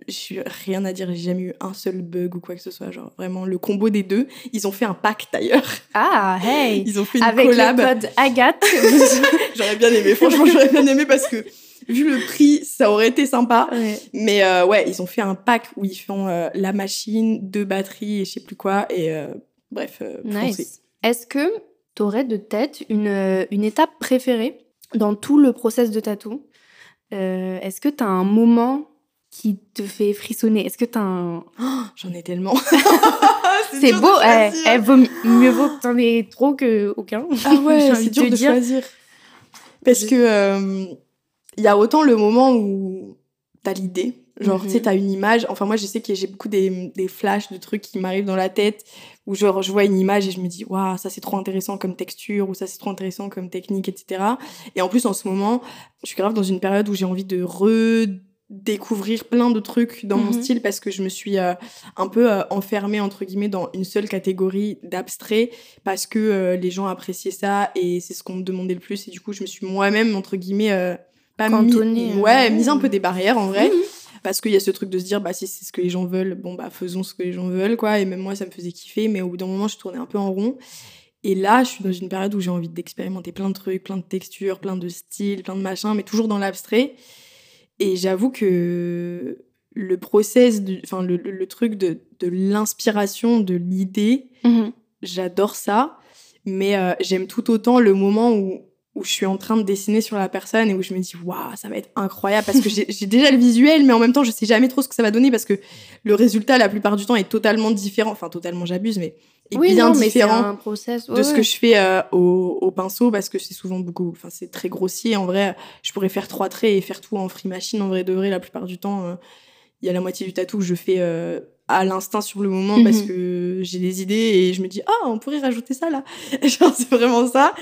j'ai rien à dire, j'ai jamais eu un seul bug ou quoi que ce soit. Genre, vraiment, le combo des deux. Ils ont fait un pack d'ailleurs. Ah, hey [laughs] Ils ont fait une Avec collab. le code Agathe. [laughs] J'aurais bien aimé, franchement, j'aurais bien aimé parce que vu le prix, ça aurait été sympa. Ouais. Mais euh, ouais, ils ont fait un pack où ils font euh, la machine, deux batteries et je sais plus quoi. Et euh, bref, euh. Nice. Est-ce que tu aurais de tête une, une étape préférée dans tout le process de tatou? Est-ce que tu as un moment qui te fait frissonner Est-ce que t'as un... [gasps] J'en ai tellement. [laughs] C'est de beau, eh, vaut- mieux vaut que t'en aies trop que aucun. Ah [laughs] ouais, c'est de dur de dire. choisir. Parce que euh, il y a autant le moment où t'as l'idée, genre Mhm. tu sais t'as une image. Enfin moi je sais que j'ai beaucoup des, des flashs de trucs qui m'arrivent dans la tête où genre je vois une image et je me dis waouh ça c'est trop intéressant comme texture ou ça c'est trop intéressant comme technique etc. Et en plus en ce moment je suis grave dans une période où j'ai envie de redécouvrir plein de trucs dans mon Mhm. style parce que je me suis euh, un peu euh, enfermée entre guillemets dans une seule catégorie d'abstrait parce que euh, les gens appréciaient ça et c'est ce qu'on me demandait le plus et du coup je me suis moi-même entre guillemets pas mis, Cantonnée, ouais mise un peu des barrières en vrai. Mhm. parce qu'il y a ce truc de se dire bah si c'est ce que les gens veulent bon bah faisons ce que les gens veulent quoi. Et même moi ça me faisait kiffer mais au bout d'un moment je tournais un peu en rond. Et là je suis dans une période où j'ai envie d'expérimenter plein de trucs plein de textures plein de styles plein de machins mais toujours dans l'abstrait et j'avoue que le process enfin le, le- le truc de, de l'inspiration de l'idée Mhm. j'adore ça, mais euh, j'aime tout autant le moment où, où je suis en train de dessiner sur la personne et où je me dis, waouh, ça va être incroyable parce que j'ai j'ai déjà le visuel, mais en même temps, je sais jamais trop ce que ça va donner parce que le résultat, la plupart du temps, est totalement différent. Enfin, totalement, j'abuse, mais est Oui, bien non, mais différent un process. de ce que je fais euh, au, au pinceau parce que c'est souvent beaucoup enfin c'est très grossier. En vrai je pourrais faire trois traits et faire tout en free machine. En vrai de vrai la plupart du temps euh, il y a la moitié du tatou que je fais euh, à l'instinct sur le moment parce Mhm. que j'ai des idées et je me dis ah on pourrait rajouter ça là [laughs] genre c'est vraiment ça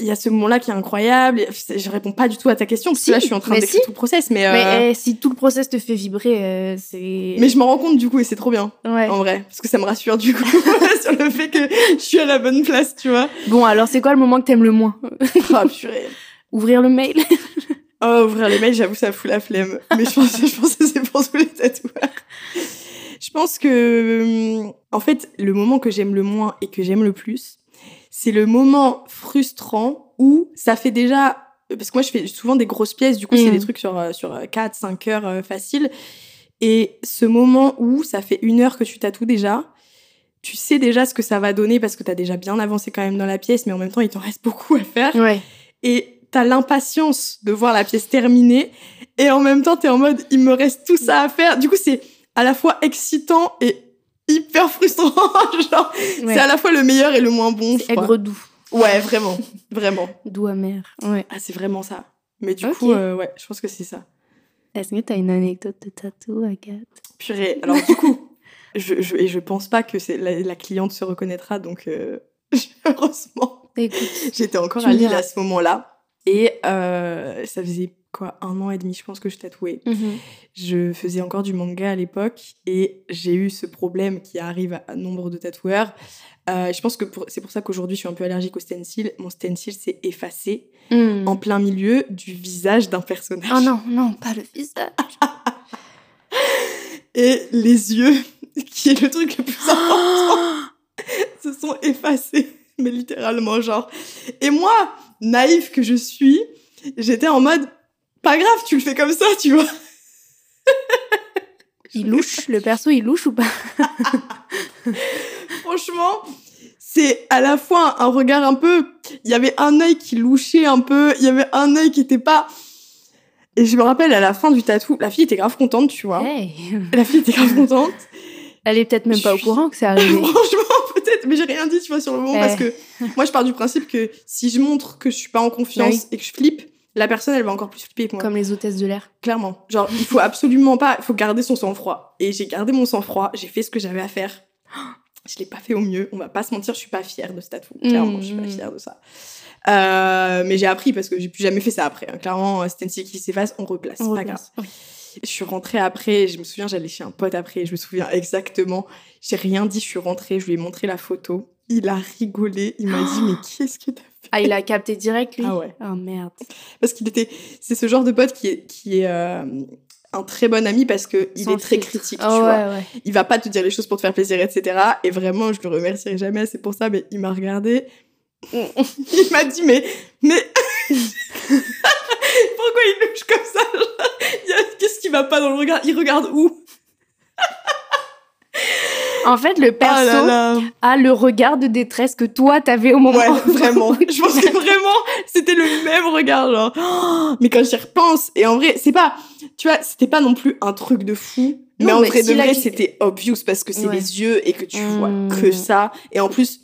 il y a ce moment là qui est incroyable je réponds pas du tout à ta question parce Si, que là je suis en train d'écrire si. tout le process mais euh, Mais eh, si tout le process te fait vibrer, euh, c'est. mais je m'en rends compte du coup et c'est trop bien Ouais. en vrai parce que ça me rassure du coup [laughs] sur le fait que je suis à la bonne place tu vois Bon, alors c'est quoi le moment que t'aimes le moins? [laughs] Purée Ouvrir le mail? [laughs] Oh, ouvrir les mails, j'avoue, ça fout la flemme. Mais je pense, je pense que c'est pour tous les tatoueurs. Je pense que, hum, en fait, le moment que j'aime le moins et que j'aime le plus, c'est le moment frustrant où ça fait déjà. Parce que moi, je fais souvent des grosses pièces, du coup, c'est Mm. des trucs sur, euh, sur 4, 5 heures euh, faciles. Et ce moment où ça fait une heure que tu tatoues déjà, tu sais déjà ce que ça va donner parce que t'as déjà bien avancé quand même dans la pièce, mais en même temps, il t'en reste beaucoup à faire Ouais. et t'as l'impatience de voir la pièce terminée et en même temps t'es en mode il me reste tout ça à faire du coup c'est à la fois excitant et hyper frustrant [laughs] genre ouais. c'est à la fois le meilleur et le moins bon C'est aigre doux. ouais vraiment vraiment Doux amer. Ouais. ah c'est vraiment ça mais du coup euh, ouais je pense que c'est ça Est-ce que t'as une anecdote de tatou, Agathe? Purée alors du coup [laughs] je, je et je pense pas que c'est la, la cliente se reconnaîtra donc euh, [laughs] heureusement Écoute. J'étais encore à Lille à ce moment-là. Et euh, ça faisait quoi un an et demi, je pense que je tatouais. Mhm. Je faisais encore du manga à l'époque et j'ai eu ce problème qui arrive à nombre de tatoueurs. Euh, je pense que c'est pour ça qu'aujourd'hui je suis un peu allergique au stencil. Mon stencil s'est effacé Mhm. en plein milieu du visage d'un personnage. Oh non, non, pas le visage. [laughs] Et les yeux, [laughs] qui est le truc le plus important, [gasps] se sont effacés. Mais littéralement, genre. Et moi, naïf que je suis, j'étais en mode, pas grave, tu le fais comme ça, tu vois. [laughs] Il louche, le perso, il louche ou pas? [laughs] Franchement, c'est à la fois un regard un peu. Il y avait un œil qui louchait un peu, il y avait un œil qui était pas. Et je me rappelle à la fin du tatou, la fille était grave contente, tu vois. Hey. La fille était grave contente. Elle est peut-être même pas au Je courant que c'est arrivé. [laughs] Franchement, peut-être, mais j'ai rien dit, tu vois, sur le moment, Eh. parce que moi, je pars du principe que si je montre que je suis pas en confiance oui. et que je flippe, la personne, elle va encore plus flipper que moi. Comme les hôtesses de l'air. Clairement. Genre, il faut absolument pas, il faut garder son sang-froid. Et j'ai gardé mon sang-froid, j'ai fait ce que j'avais à faire. [gasps] Je l'ai pas fait au mieux, on va pas se mentir, je suis pas fière de ce tatou. Clairement, je suis pas fière de ça. Euh, mais j'ai appris parce que j'ai plus jamais fait ça après. hein. Clairement, euh, stencil qui s'efface, on replace. On pas replace. grave. Je suis rentrée après, je me souviens, j'allais chez un pote après, je me souviens exactement. J'ai rien dit, je suis rentrée, je lui ai montré la photo. Il a rigolé, il m'a dit, [gasps] mais qu'est-ce que t'as fait Ah, il a capté direct, lui Ah ouais. Oh merde. Parce qu'il était. C'est ce genre de pote qui est, qui est euh, un très bon ami parce qu'il Sans est très filtre. critique, Oh, tu vois. ouais, ouais. Il va pas te dire les choses pour te faire plaisir, etc. Et vraiment, je le remercierai jamais, c'est pour ça, mais il m'a regardé. [laughs] il m'a dit, mais. Mais. [laughs] Pourquoi il louche comme ça? [laughs] Il Qu'est-ce qui va pas dans le regard? Il regarde où? En fait, le perso là là. a le regard de détresse que toi, t'avais au moment. Ouais, vraiment. Je pense que vraiment, c'était le même regard, genre. Oh, mais quand j'y repense, et en vrai, c'est pas, tu vois, c'était pas non plus un truc de fou. Non, mais en mais vrai si de la- vrai, c'était obvious parce que c'est Ouais. les yeux et que tu vois Mm. que ça. Et en plus,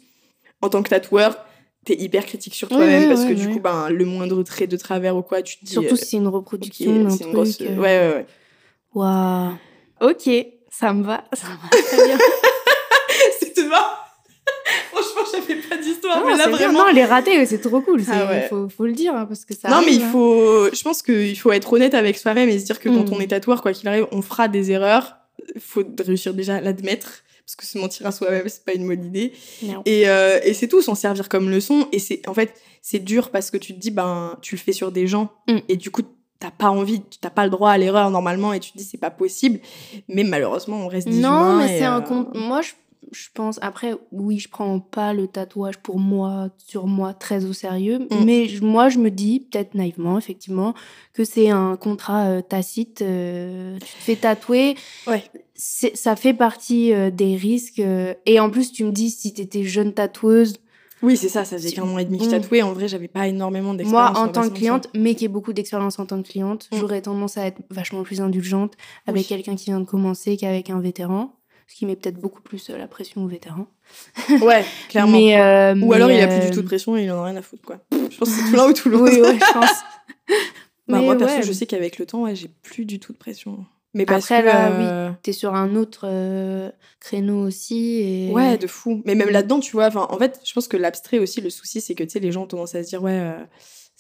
en tant que tatoueur, t'es hyper critique sur toi-même ouais, parce ouais, que du coup, ben, le moindre trait de travers ou quoi, tu te dis. Surtout euh, si c'est une reproduction c'est une grosse. truc. Ouais, euh, ouais, ouais. Waouh. Ok, ça me va. Ça me va très bien. [laughs] [laughs] Franchement, j'avais pas d'histoire, Non, mais là vraiment. Non, les ratés, c'est trop cool. Ah ouais. faut, faut le dire, hein, parce que ça. non, mais il hein. faut. Je pense qu'il faut être honnête avec soi-même et se dire que quand Mm. on est tatoueur, quoi qu'il arrive, on fera des erreurs. Il faut réussir déjà à l'admettre. Parce que se mentir à soi-même, c'est pas une bonne idée. Non. Et, euh, et c'est tout, s'en servir comme leçon. Et c'est en fait, c'est dur parce que tu te dis, ben, tu le fais sur des gens. Mm. Et du coup, t'as pas envie, t'as pas le droit à l'erreur normalement. Et tu te dis, c'est pas possible. Mais malheureusement, on reste des Non, humains. mais c'est un euh, compte. Moi, je, je pense. Après, oui, je prends pas le tatouage pour moi, sur moi, très au sérieux. Mm. Mais je- moi, je me dis, peut-être naïvement, effectivement, que c'est un contrat euh, tacite. euh, tu te fais tatouer. Ouais. Ça fait partie euh, des risques. et en plus, tu me dis, si t'étais jeune tatoueuse, Oui, c'est ça, ça faisait qu'un an et demi que je Mm. tatouais. En vrai, j'avais pas énormément moi, d'expérience. on en tant que cliente, mais qui ai beaucoup d'expérience en tant que cliente, Mm. j'aurais tendance à être vachement plus indulgente avec Oui. quelqu'un qui vient de commencer qu'avec un vétéran. Ce qui met peut-être beaucoup plus euh, la pression au vétéran. Ouais, [laughs] clairement. Mais, euh, Ou alors il a plus euh, du tout de pression et il en a rien à foutre, quoi. [laughs] Je pense que c'est tout l'un ou tout l'autre. Oui, ouais, je pense. [laughs] Bah, moi, perso, ouais, je sais qu'avec le temps, ouais, j'ai plus du tout de pression. Mais parce Après, que. là, euh, T'es sur un autre euh, créneau aussi. Et... Ouais, de fou. Mais même là-dedans, tu vois, en fait, je pense que l'abstrait aussi, le souci, c'est que, tu sais, les gens ont tendance à se dire, ouais, euh,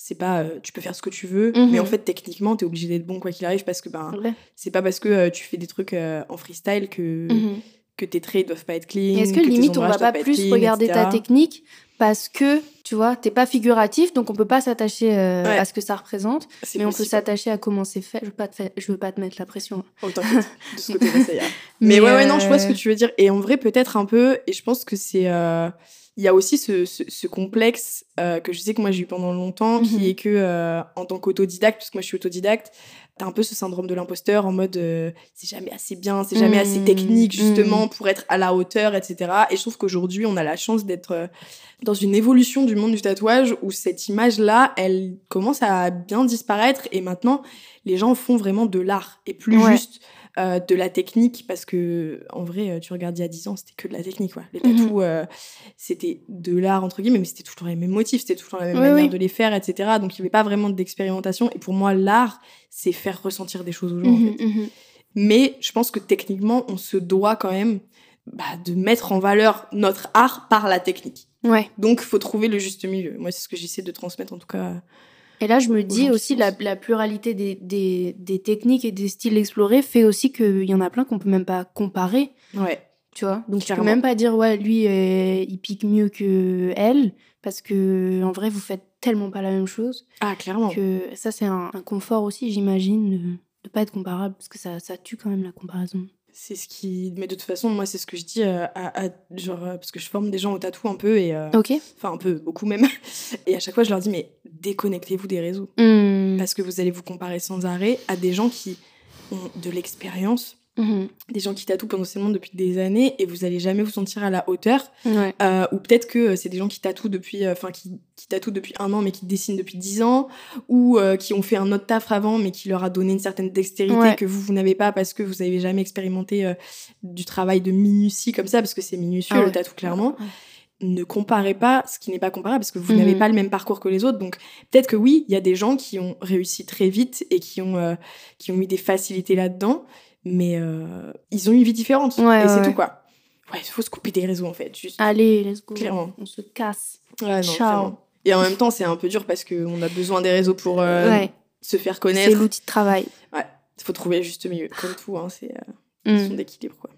c'est pas, euh, tu peux faire ce que tu veux, Mhm. mais en fait, techniquement, t'es obligé d'être bon quoi qu'il arrive parce que, ben, Ouais. c'est pas parce que euh, tu fais des trucs euh, en freestyle que, Mhm. que tes traits doivent pas être clean. Est-ce que limite on va pas plus clean, regarder ta technique parce que tu vois t'es pas figuratif donc on peut pas s'attacher Ouais. à ce que ça représente mais on peut s'attacher à comment c'est fait je veux pas te faire- je veux pas te mettre la pression Oh, t'inquiète, [laughs] de ce côté-là, ça ira. Mais, ouais, ouais, non, je vois ce que tu veux dire. Et en vrai, peut-être un peu, et je pense que c'est. Il y a aussi ce, ce, ce complexe euh, que je sais que moi j'ai eu pendant longtemps, Mhm. qui est que euh, en tant qu'autodidacte, parce que moi je suis autodidacte, t'as un peu ce syndrome de l'imposteur en mode euh, c'est jamais assez bien, c'est jamais assez Mhm. technique justement Mhm. pour être à la hauteur, etc. Et je trouve qu'aujourd'hui on a la chance d'être dans une évolution du monde du tatouage où cette image-là, elle commence à bien disparaître et maintenant les gens font vraiment de l'art et plus Ouais. juste euh, de la technique parce que en vrai euh, tu regardes il y a 10 ans c'était que de la technique quoi les Mhm. tatous euh, c'était de l'art entre guillemets mais c'était toujours les mêmes motifs c'était toujours la même Oui, manière oui. de les faire etc donc il n'y avait pas vraiment d'expérimentation et pour moi l'art c'est faire ressentir des choses aux gens en Mhm, fait. mhm. mais je pense que techniquement on se doit quand même bah, de mettre en valeur notre art par la technique ouais donc faut trouver le juste milieu moi c'est ce que j'essaie de transmettre en tout cas et là je me dis aussi la, pluralité des, des, des techniques et des styles explorés fait aussi qu'il y en a plein qu'on peut même pas comparer. Ouais. Tu vois? Donc tu Clairement. peux même pas dire ouais lui euh, il pique mieux que elle parce que en vrai vous faites tellement pas la même chose ah clairement. que ça c'est un, un confort aussi j'imagine de, de pas être comparable parce que ça, ça tue quand même la comparaison C'est ce qui. Mais de toute façon, moi, c'est ce que je dis euh, à, à- genre euh, parce que je forme des gens au tatou un peu et euh, ok enfin un peu beaucoup même. [laughs] Et à chaque fois, je leur dis mais déconnectez-vous des réseaux Hmm. parce que vous allez vous comparer sans arrêt à des gens qui ont de l'expérience, Mhm. des gens qui tatouent potentiellement depuis des années et vous allez jamais vous sentir à la hauteur. Ouais. Euh, ou peut-être que euh, c'est des gens qui tatouent depuis, euh, enfin qui, qui tatouent depuis un an mais qui dessinent depuis dix ans, ou euh, qui ont fait un autre taf avant mais qui leur a donné une certaine dextérité Ouais. que vous vous n'avez pas parce que vous avez jamais expérimenté du travail de minutie comme ça parce que c'est minutieux Ah le tatou clairement. Ne comparez pas ce qui n'est pas comparable parce que vous Mhm. n'avez pas le même parcours que les autres. Donc peut-être que oui, il y a des gens qui ont réussi très vite et qui ont qui ont eu des facilités là-dedans, mais euh, ils ont une vie différente Ouais, et c'est ouais. tout quoi. Ouais, il faut se couper des réseaux en fait. Juste. Allez, let's go. Clairement. On se casse. Ouais, non, Ciao. clairement. Et en même temps, c'est un peu dur parce qu'on a besoin des réseaux pour euh, ouais, se faire c'est connaître. l'outil de travail. Il faut trouver juste milieu. Comme tout, hein, c'est euh, Hmm. une question d'équilibre. Quoi.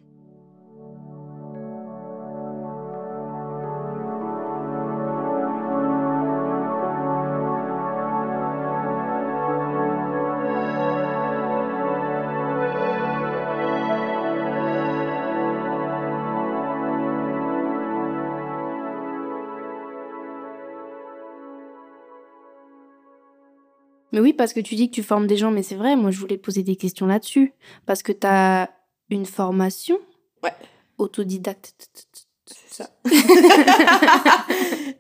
Mais oui, parce que tu dis que tu formes des gens, mais c'est vrai, moi je voulais te poser des questions là-dessus. Parce que tu as une formation Ouais. autodidacte. C'est ça. [laughs]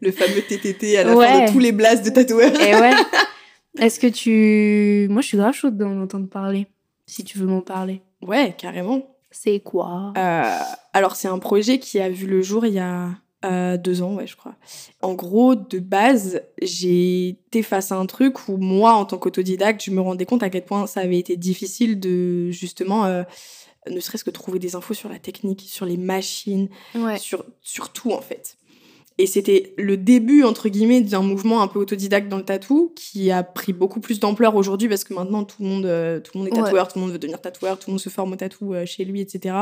le fameux TTT à la fin Ouais. de tous les blasts de tatoueurs. Et ouais. [laughs] Est-ce que tu. Moi je suis grave chaude d'en entendre parler. si tu veux m'en parler. Ouais, carrément. C'est quoi? Euh, alors, c'est un projet qui a vu le jour il y a euh, deux ans, ouais, je crois. En gros, de base, été face à un truc où moi, en tant qu'autodidacte, je me rendais compte à quel point ça avait été difficile de justement, euh, ne serait-ce que trouver des infos sur la technique, sur les machines, Ouais. sur, sur tout en fait. Et c'était le début, entre guillemets, d'un mouvement un peu autodidacte dans le tatou qui a pris beaucoup plus d'ampleur aujourd'hui parce que maintenant tout le monde, euh, tout le monde est Ouais. tatoueur, tout le monde veut devenir tatoueur, tout le monde se forme au tatou euh, chez lui, etc.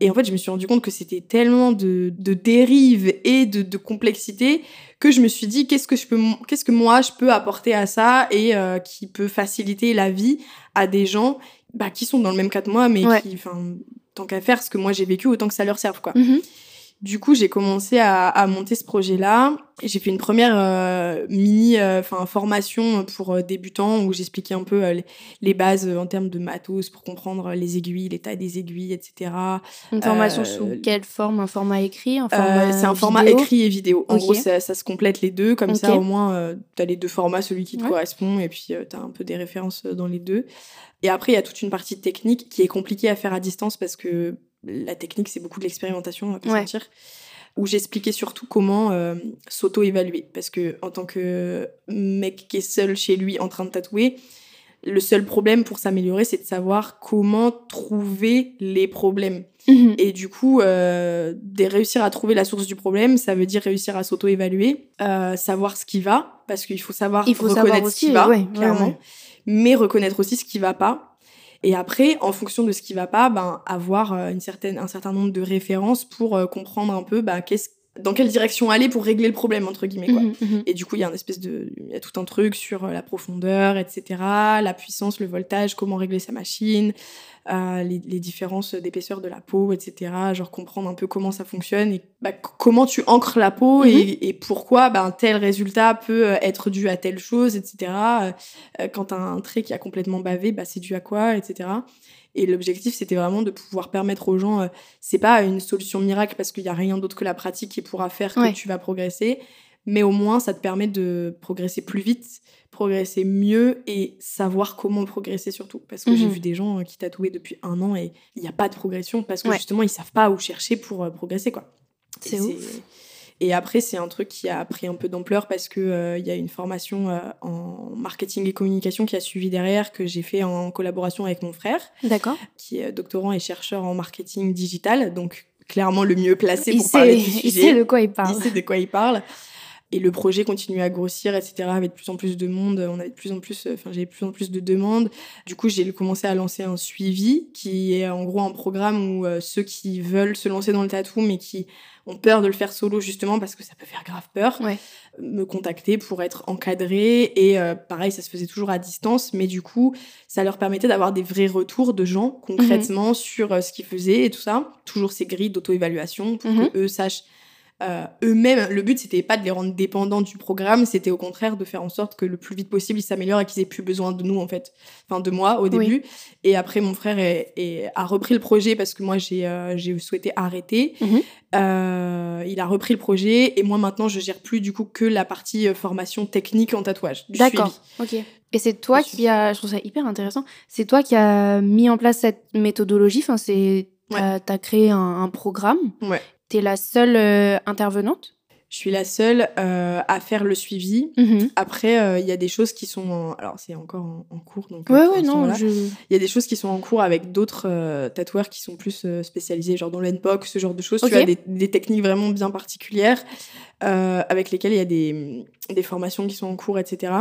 Et en fait, je me suis rendu compte que c'était tellement de, de dérives et de, de complexité que je me suis dit qu'est-ce que je peux, qu'est-ce que moi je peux apporter à ça et euh, qui peut faciliter la vie à des gens bah, qui sont dans le même cas que moi, mais Ouais. qui, enfin, tant qu'à faire ce que moi j'ai vécu, autant que ça leur serve, quoi. Mhm. Du coup, j'ai commencé à, à monter ce projet-là. Et J'ai fait une première euh, mini, euh, formation pour euh, débutants où j'expliquais un peu euh, les, bases en termes de matos pour comprendre les aiguilles, l'état des aiguilles, etc. Une formation sous quelle forme? Un format écrit c'est un format écrit et vidéo. En gros, ça, ça se complète les deux. Comme ça, au moins, tu as les deux formats, celui qui te Ouais. correspond, et puis tu as un peu des références dans les deux. Et après, il y a toute une partie technique qui est compliquée à faire à distance parce que la technique, c'est beaucoup de l'expérimentation, on va pas Ouais. Où j'expliquais surtout comment euh, s'auto-évaluer. Parce que en tant que mec qui est seul chez lui en train de tatouer, le seul problème pour s'améliorer, c'est de savoir comment trouver les problèmes. Mhm. Et du coup, euh, de réussir à trouver la source du problème, ça veut dire réussir à s'auto-évaluer, euh, savoir ce qui va, parce qu'il faut savoir Il faut reconnaître savoir ce qui va, ouais, ouais, clairement, ouais. mais reconnaître aussi ce qui va pas. Et après, en fonction de ce qui va pas, ben, avoir euh, une certaine, un certain nombre de références pour euh, comprendre un peu ben, qu'est-ce, dans quelle direction aller pour régler le problème, entre guillemets. Quoi. Mhm, mhm. Et du coup, il y a un espèce de, il y a tout un truc sur euh, la profondeur, etc., la puissance, le voltage, comment régler sa machine, euh, les, les différences d'épaisseur de la peau, etc. Genre comprendre un peu comment ça fonctionne et bah, comment tu ancres la peau Mhm. et, et pourquoi bah, un tel résultat peut euh, être dû à telle chose, etc. Euh, quand t'as un trait qui a complètement bavé, bah, c'est dû à quoi, etc. Et l'objectif, c'était vraiment de pouvoir permettre aux gens, euh, c'est pas une solution miracle parce qu'il y a rien d'autre que la pratique qui pourra faire que Ouais. tu vas progresser, mais au moins ça te permet de progresser plus vite, progresser mieux et savoir comment progresser surtout. Parce que j'ai Mhm. vu des gens euh, qui tatouaient depuis un an et il n'y a pas de progression parce que Ouais. justement ils savent pas où chercher pour euh, progresser quoi. C'est ouf. Et après, c'est un truc qui a pris un peu d'ampleur parce que euh, il y a une formation euh, en marketing et communication qui a suivi derrière que j'ai fait en collaboration avec mon frère, D'accord. qui est doctorant et chercheur en marketing digital, donc clairement le mieux placé Il pour parler du sait, [laughs] il sujet sait de quoi il parle. il sait de quoi il parle. Et le projet continue à grossir, etc. Avec de plus en plus de monde. On avait de plus en plus, euh, enfin, j'ai de plus en plus de demandes. Du coup, j'ai commencé à lancer un suivi qui est en gros un programme où euh, ceux qui veulent se lancer dans le tatou, mais qui ont peur de le faire solo justement parce que ça peut faire grave peur, Ouais. me contacter pour être encadré. Et euh, pareil, ça se faisait toujours à distance, mais du coup, ça leur permettait d'avoir des vrais retours de gens concrètement sur euh, ce qu'ils faisaient et tout ça. Toujours ces grilles d'auto-évaluation pour Mhm. que eux sachent euh, eux-mêmes. Le but, c'était pas de les rendre dépendants du programme, c'était au contraire de faire en sorte que le plus vite possible, ils s'améliorent et qu'ils aient plus besoin de nous, en fait. Enfin, de moi au Oui. début. Et après, mon frère est- est- a repris le projet parce que moi, j'ai euh, souhaité arrêter. Mhm. Euh, il a repris le projet et moi, maintenant, je gère plus du coup que la partie euh, formation technique en tatouage. D'accord. Ok. Et c'est toi Le qui a, je trouve ça hyper intéressant. C'est toi qui a mis en place cette méthodologie. Enfin, c'est, Ouais. t'as, as créé un, un programme. Ouais. T'es la seule euh, intervenante? Je suis la seule euh, à faire le suivi. Après, euh, il y a des choses qui sont. en- Alors, c'est encore en, en cours. Donc, euh, Ouais, ouais, non. voilà. Je... Il y a des choses qui sont en cours avec d'autres euh, tatoueurs qui sont plus euh, spécialisés, genre dans l'NPOC, ce genre de choses. Ok. Tu as des, des techniques vraiment bien particulières euh, avec lesquelles il y a des, des formations qui sont en cours, etc.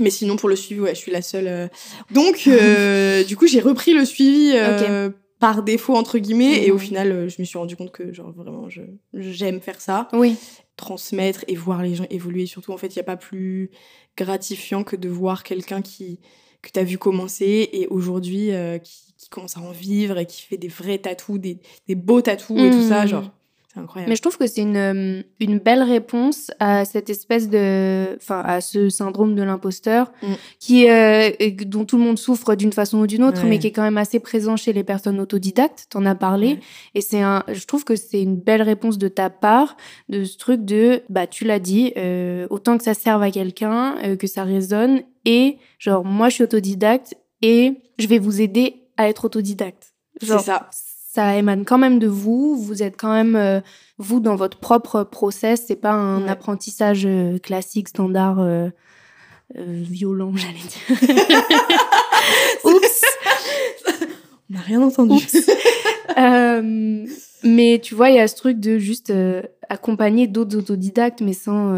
Mais sinon, pour le suivi, ouais, je suis la seule. euh. Donc, [laughs] euh, du coup, j'ai repris le suivi euh, par défaut, entre guillemets. Et au Mhm. final, euh, je me suis rendu compte que, genre, vraiment, je- j'aime faire ça Oui. transmettre et voir les gens évoluer. Surtout, en fait, il n'y a pas plus gratifiant que de voir quelqu'un qui que tu as vu commencer et aujourd'hui euh, qui, qui commence à en vivre et qui fait des vrais tatous, des, des beaux tatous et tout ça. Mhm. Genre, c'est incroyable. Mais je trouve que c'est une, euh, une belle réponse à cette espèce de. Enfin, à ce syndrome de l'imposteur, Mm. qui, euh, dont tout le monde souffre d'une façon ou d'une autre, Ouais. mais qui est quand même assez présent chez les personnes autodidactes. T'en as parlé. Ouais. Et c'est un. Je trouve que c'est une belle réponse de ta part, de ce truc de. Bah, tu l'as dit, euh, autant que ça serve à quelqu'un, euh, que ça résonne. Et, genre, moi, je suis autodidacte. et je vais vous aider à être autodidacte. C'est ça. Ça émane quand même de vous. Vous êtes quand même euh, vous dans votre propre process. C'est pas un Ouais. apprentissage euh, classique, standard, euh, euh, violent, [laughs] j'allais dire. [laughs] Oups. On n'a rien entendu. Mais tu vois, il y a ce truc de juste accompagner d'autres autodidactes, mais sans.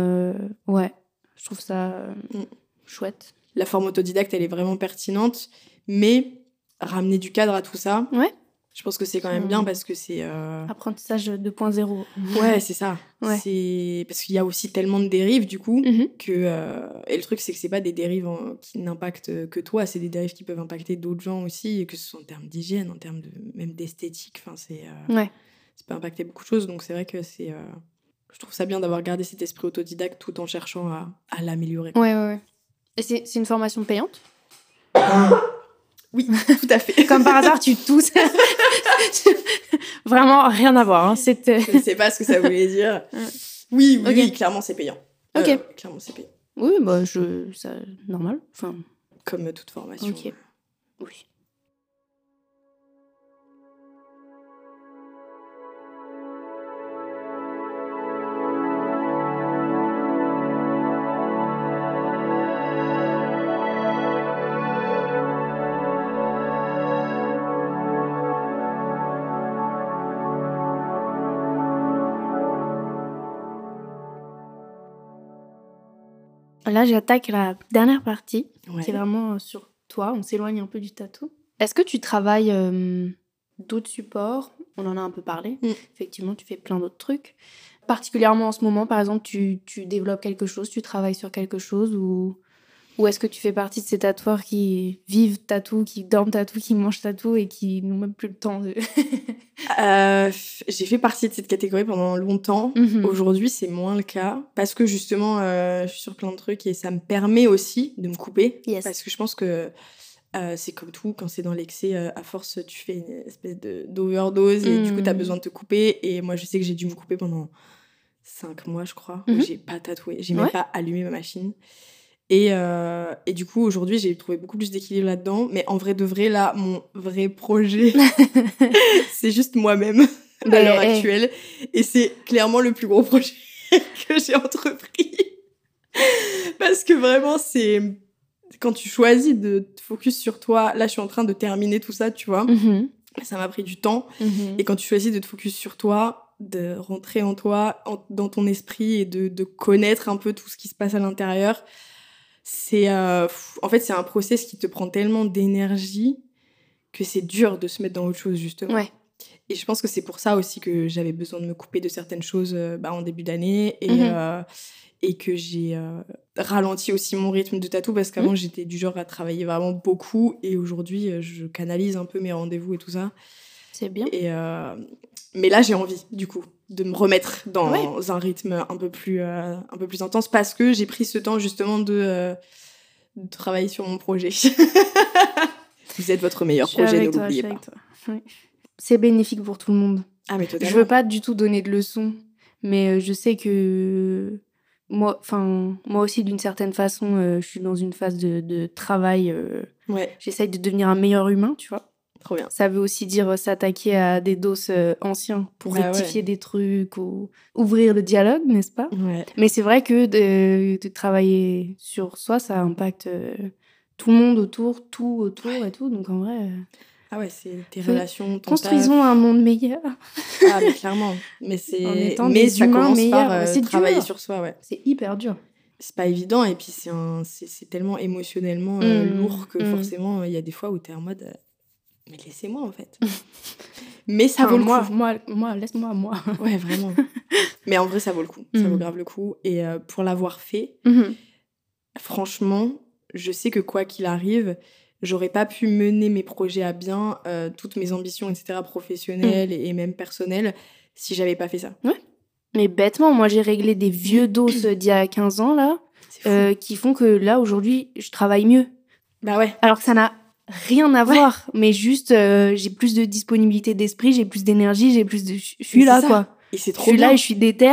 ouais, je trouve ça Mm. chouette. La forme autodidacte, elle est vraiment pertinente, mais ramener du cadre à tout ça, Ouais. Je pense que c'est quand même bien parce que c'est. euh, Apprentissage 2.0. Ouais, c'est ça. [laughs] Ouais. C'est parce qu'il y a aussi tellement de dérives du coup Mhm. que euh, et le truc c'est que c'est pas des dérives en- qui n'impactent que toi, c'est des dérives qui peuvent impacter d'autres gens aussi, et que ce soit en termes d'hygiène, en termes de même d'esthétique. Enfin, c'est euh, Ouais. ça peut impacter beaucoup de choses. Donc c'est vrai que c'est euh, je trouve ça bien d'avoir gardé cet esprit autodidacte tout en cherchant à, à l'améliorer. Ouais, ouais, ouais. Et c'est c'est une formation payante? Oui, tout à fait. Comme par hasard, tu tousses. [laughs] [laughs] Vraiment rien à voir. hein. C'était. je ne sais pas ce que ça voulait dire. [laughs] Oui, oui, Ok. oui, clairement c'est payant. Ok. Euh, clairement c'est payant. Oui, bah, je. Ça, normal. Enfin, Comme toute formation. ok. Oui. Là, j'attaque la dernière partie. Ouais. qui est vraiment euh, sur toi. On s'éloigne un peu du tatou. Est-ce que tu travailles euh, d'autres supports? On en a un peu parlé. Mm. Effectivement, tu fais plein d'autres trucs. Particulièrement en ce moment, par exemple, tu, tu développes quelque chose, tu travailles sur quelque chose ou, ou est-ce que tu fais partie de ces tatoueurs qui vivent tatou, qui dorment tatou, qui mangent tatou et qui n'ont même plus le temps de. [laughs] Euh, j'ai fait partie de cette catégorie pendant longtemps. Mhm. Aujourd'hui, c'est moins le cas parce que justement, euh, je suis sur plein de trucs et ça me permet aussi de me couper. Yes. Parce que je pense que euh, c'est comme tout, quand c'est dans l'excès, à force, tu fais une espèce d'overdose et du coup, tu as Mhm. besoin de te couper. Et moi, je sais que j'ai dû me couper pendant cinq mois, je crois, où Mhm. j'ai pas tatoué, j'ai même Ouais. pas allumé ma machine. Et, euh, et du coup, aujourd'hui, j'ai trouvé beaucoup plus d'équilibre là-dedans. Mais en vrai de vrai, là, mon vrai projet, [laughs] c'est juste moi-même à Ben, l'heure eh. actuelle. Et c'est clairement le plus gros projet [laughs] que j'ai entrepris. Parce que vraiment, c'est quand tu choisis de te focus sur toi. Là, je suis en train de terminer tout ça, tu vois. Mhm. Ça m'a pris du temps. Mhm. Et quand tu choisis de te focus sur toi, de rentrer en toi, en- dans ton esprit et de, de connaître un peu tout ce qui se passe à l'intérieur, c'est euh, en fait c'est un process qui te prend tellement d'énergie que c'est dur de se mettre dans autre chose justement. Ouais. Et je pense que c'est pour ça aussi que j'avais besoin de me couper de certaines choses euh, bah, en début d'année et, Mhm. euh, et que j'ai euh, ralenti aussi mon rythme de tatou parce qu'avant j'étais du genre à travailler vraiment beaucoup et aujourd'hui je canalise un peu mes rendez-vous et tout ça. C'est bien. Et mais là, j'ai envie, du coup, de me remettre dans Ouais. un rythme un peu plus, euh, un peu plus intense parce que j'ai pris ce temps justement de, euh, de travailler sur mon projet. [laughs] Vous êtes votre meilleur Je suis projet, ne avec l'oubliez pas. Oui. C'est bénéfique pour tout le monde. Ah, mais Je veux pas du tout donner de leçons, mais euh, je sais que moi, enfin, moi aussi, d'une certaine façon, euh, je suis dans une phase de, de travail. Ouais, J'essaye de devenir un meilleur humain, tu vois. Trop bien. Ça veut aussi dire euh, s'attaquer à des doses euh, anciens pour Bah ouais. rectifier des trucs ou ouvrir le dialogue, n'est-ce pas? Ouais. Mais c'est vrai que de, de travailler sur soi, ça impacte euh, tout le monde autour, tout autour et tout. Donc en vrai, Ah ouais, c'est tes Fais- relations, ton construisons un monde meilleur. Ah, mais clairement. Mais [laughs] c'est. Mais ça commence meilleurs. par euh, C'est dur. travailler sur soi, ouais. C'est hyper dur. C'est pas évident et puis c'est un... tellement émotionnellement euh, Mm, lourd que mm. forcément, il y a des fois où t'es en mode. Mais laissez-moi en fait. [laughs] mais ça Enfin, vaut le moi, coup. moi, moi, laisse-moi, moi. [laughs] Ouais, vraiment. [laughs] Mais en vrai, ça vaut le coup. Ça vaut grave le coup. Et euh, pour l'avoir fait, Mhm. franchement, je sais que quoi qu'il arrive, j'aurais pas pu mener mes projets à bien, euh, toutes mes ambitions, etc., professionnelles Mm. et, même personnelles, si j'avais pas fait ça. Mais bêtement, moi, j'ai réglé des vieux [clears throat] dos d'il y a 15 ans, là, euh, qui font que là, aujourd'hui, je travaille mieux. Bah ouais. Alors que ça n'a rien à voir, mais juste, euh, j'ai plus de disponibilité d'esprit, j'ai plus d'énergie, j'ai plus de... Je je suis là, ça. quoi. Et c'est Je trop suis bien. là et je suis déter.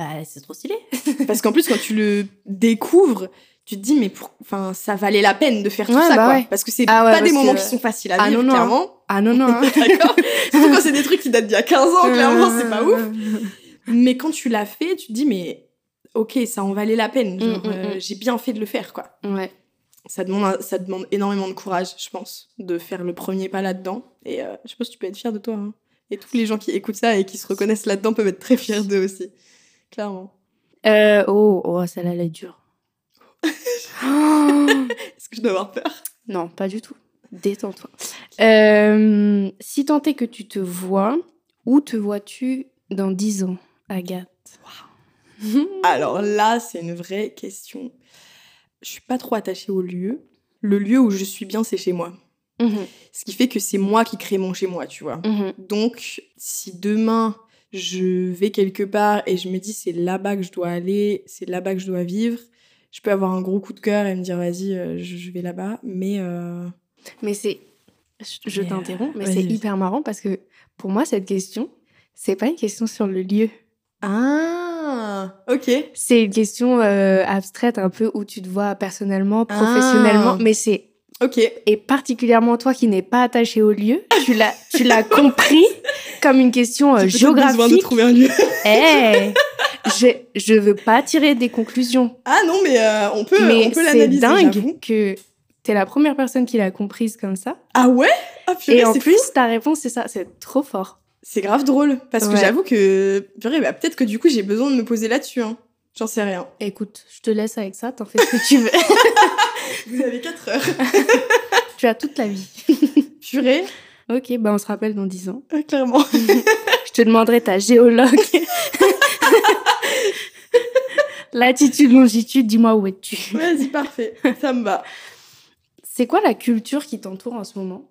Euh, c'est trop stylé. [laughs] Parce qu'en plus, quand tu le découvres, tu te dis, mais pour... enfin, ça valait la peine de faire tout Ouais, ça, bah quoi. ouais. Parce que c'est Ah ouais, pas des moments que- qui sont faciles à Ah vivre, non, non, hein. clairement. Ah non, non. [laughs] hein. D'accord Surtout quand c'est des trucs qui datent d'il y a 15 ans, clairement, c'est pas ouf. [laughs] Mais quand tu l'as fait, tu te dis, mais ok, ça en valait la peine. Genre, Mm, mm, euh, mm. J'ai bien fait de le faire, quoi. Ouais. Ça demande, ça demande énormément de courage, je pense, de faire le premier pas là-dedans. Et euh, je pense que tu peux être fier de toi. hein. Et tous les gens qui écoutent ça et qui se reconnaissent là-dedans peuvent être très fiers d'eux aussi. Clairement. Euh, oh, oh, celle-là, elle est dure. Oh. [laughs] Est-ce que je dois avoir peur? Non, pas du tout. Détends-toi. Euh, si tant est que tu te vois, où te vois-tu dans 10 ans, Agathe? Alors là, c'est une vraie question. Je suis pas trop attachée au lieu. Le lieu où je suis bien, c'est chez moi. Mhm, Ce qui fait que c'est moi qui crée mon chez moi, tu vois. mhm. Donc, si demain je vais quelque part et je me dis c'est là-bas que je dois aller, c'est là-bas que je dois vivre, je peux avoir un gros coup de cœur et me dire vas-y, euh, je, vais là-bas. Mais euh, Mais c'est. Je, Mais, euh, t'interromps, mais vas-y, c'est hyper marrant parce que pour moi, cette question, c'est pas une question sur le lieu. ah, ok. C'est une question euh, abstraite, un peu où tu te vois personnellement, professionnellement, Ah. mais c'est. Ok. Et particulièrement toi qui n'es pas attaché au lieu, tu l'as, tu l'as [laughs] compris comme une question euh, peut-être besoin de géographique. trouver un lieu. [laughs] Eh, je, je veux pas tirer des conclusions, Ah non, mais euh, on peut, mais on peut c'est l'analyser. j'avoue. dingue que t'es la première personne qui l'a comprise comme ça. Ah ouais? Ah purée, Et en c'est plus, fou. ta réponse, c'est ça, c'est trop fort. C'est grave drôle. Parce que j'avoue que, purée, bah, peut-être que du coup j'ai besoin de me poser là-dessus. Hein. J'en sais rien. Écoute, je te laisse avec ça, t'en fais ce que tu veux. [laughs] [laughs] Vous avez 4 heures. [laughs] tu as toute la vie. Purée, Ok, bah on se rappelle dans 10 ans. clairement. Je te demanderai ta géologue. Latitude, longitude, dis-moi où es-tu. Vas-y, parfait. Ça me va. C'est quoi la culture qui t'entoure en ce moment?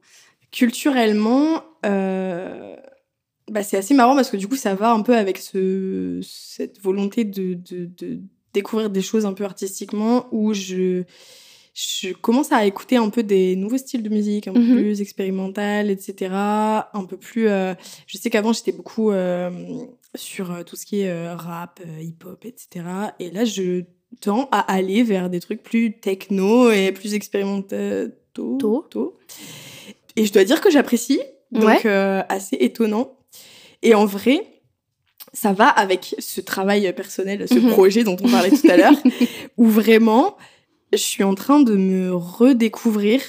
Culturellement, euh, bah, c'est assez marrant parce que du coup, ça va un peu avec ce, cette volonté de, de, de découvrir des choses un peu artistiquement où je, je commence à écouter un peu des nouveaux styles de musique, un peu Mhm. plus expérimental, etc. Un peu plus. euh, je sais qu'avant, j'étais beaucoup euh, sur euh, tout ce qui est euh, rap, hip-hop, etc. Et là, je tends à aller vers des trucs plus techno et plus expérimentaux. Et je dois dire que j'apprécie. Donc, Ouais. assez étonnant. Et en vrai, ça va avec ce travail personnel, ce Mhm. projet dont on parlait tout à l'heure, [laughs] où vraiment, je suis en train de me redécouvrir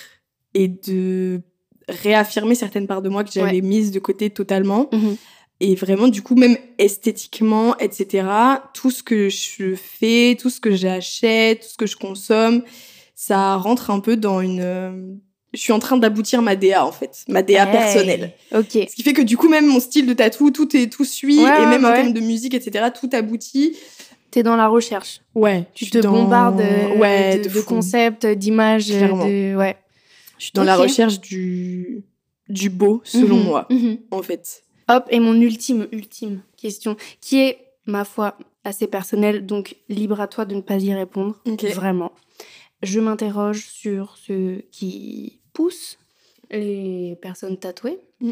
et de réaffirmer certaines parts de moi que j'avais Ouais. mises de côté totalement. Mhm. Et vraiment, du coup, même esthétiquement, etc., tout ce que je fais, tout ce que j'achète, tout ce que je consomme, ça rentre un peu dans une... Je suis en train d'aboutir ma DA, en fait. Ma DA Hey. personnelle. Ok. Ce qui fait que du coup, même mon style de tatou, tout, est, tout suit. Ouais, et ouais, même en ouais. termes de musique, etc., tout aboutit. T'es dans la recherche. Ouais. Tu te dans- bombardes euh, ouais, de, de, de fou. concepts, d'images, euh, de... Ouais. Je suis dans la recherche du, du beau, selon Mhm, moi, mhm. en fait. Hop, et mon ultime, ultime question, qui est, ma foi, assez personnelle, donc libre à toi de ne pas y répondre, vraiment. Je m'interroge sur ce qui pousse les personnes tatouées Mm.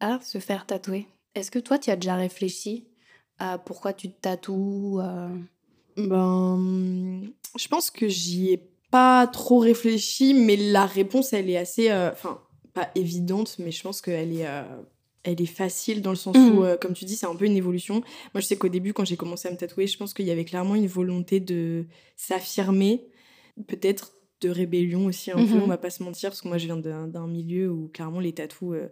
à se faire tatouer. Est-ce que toi, tu as déjà réfléchi à pourquoi tu te tatoues à- Ben, je pense que j'y ai pas trop réfléchi, mais la réponse, elle est assez, euh, enfin, pas évidente, mais je pense qu'elle est, euh, elle est facile dans le sens où, euh, comme tu dis, c'est un peu une évolution. Moi, je sais qu'au début, quand j'ai commencé à me tatouer, je pense qu'il y avait clairement une volonté de s'affirmer, peut-être de rébellion aussi un peu, Mhm. on va pas se mentir, parce que moi, je viens d'un milieu où clairement les tatous, euh,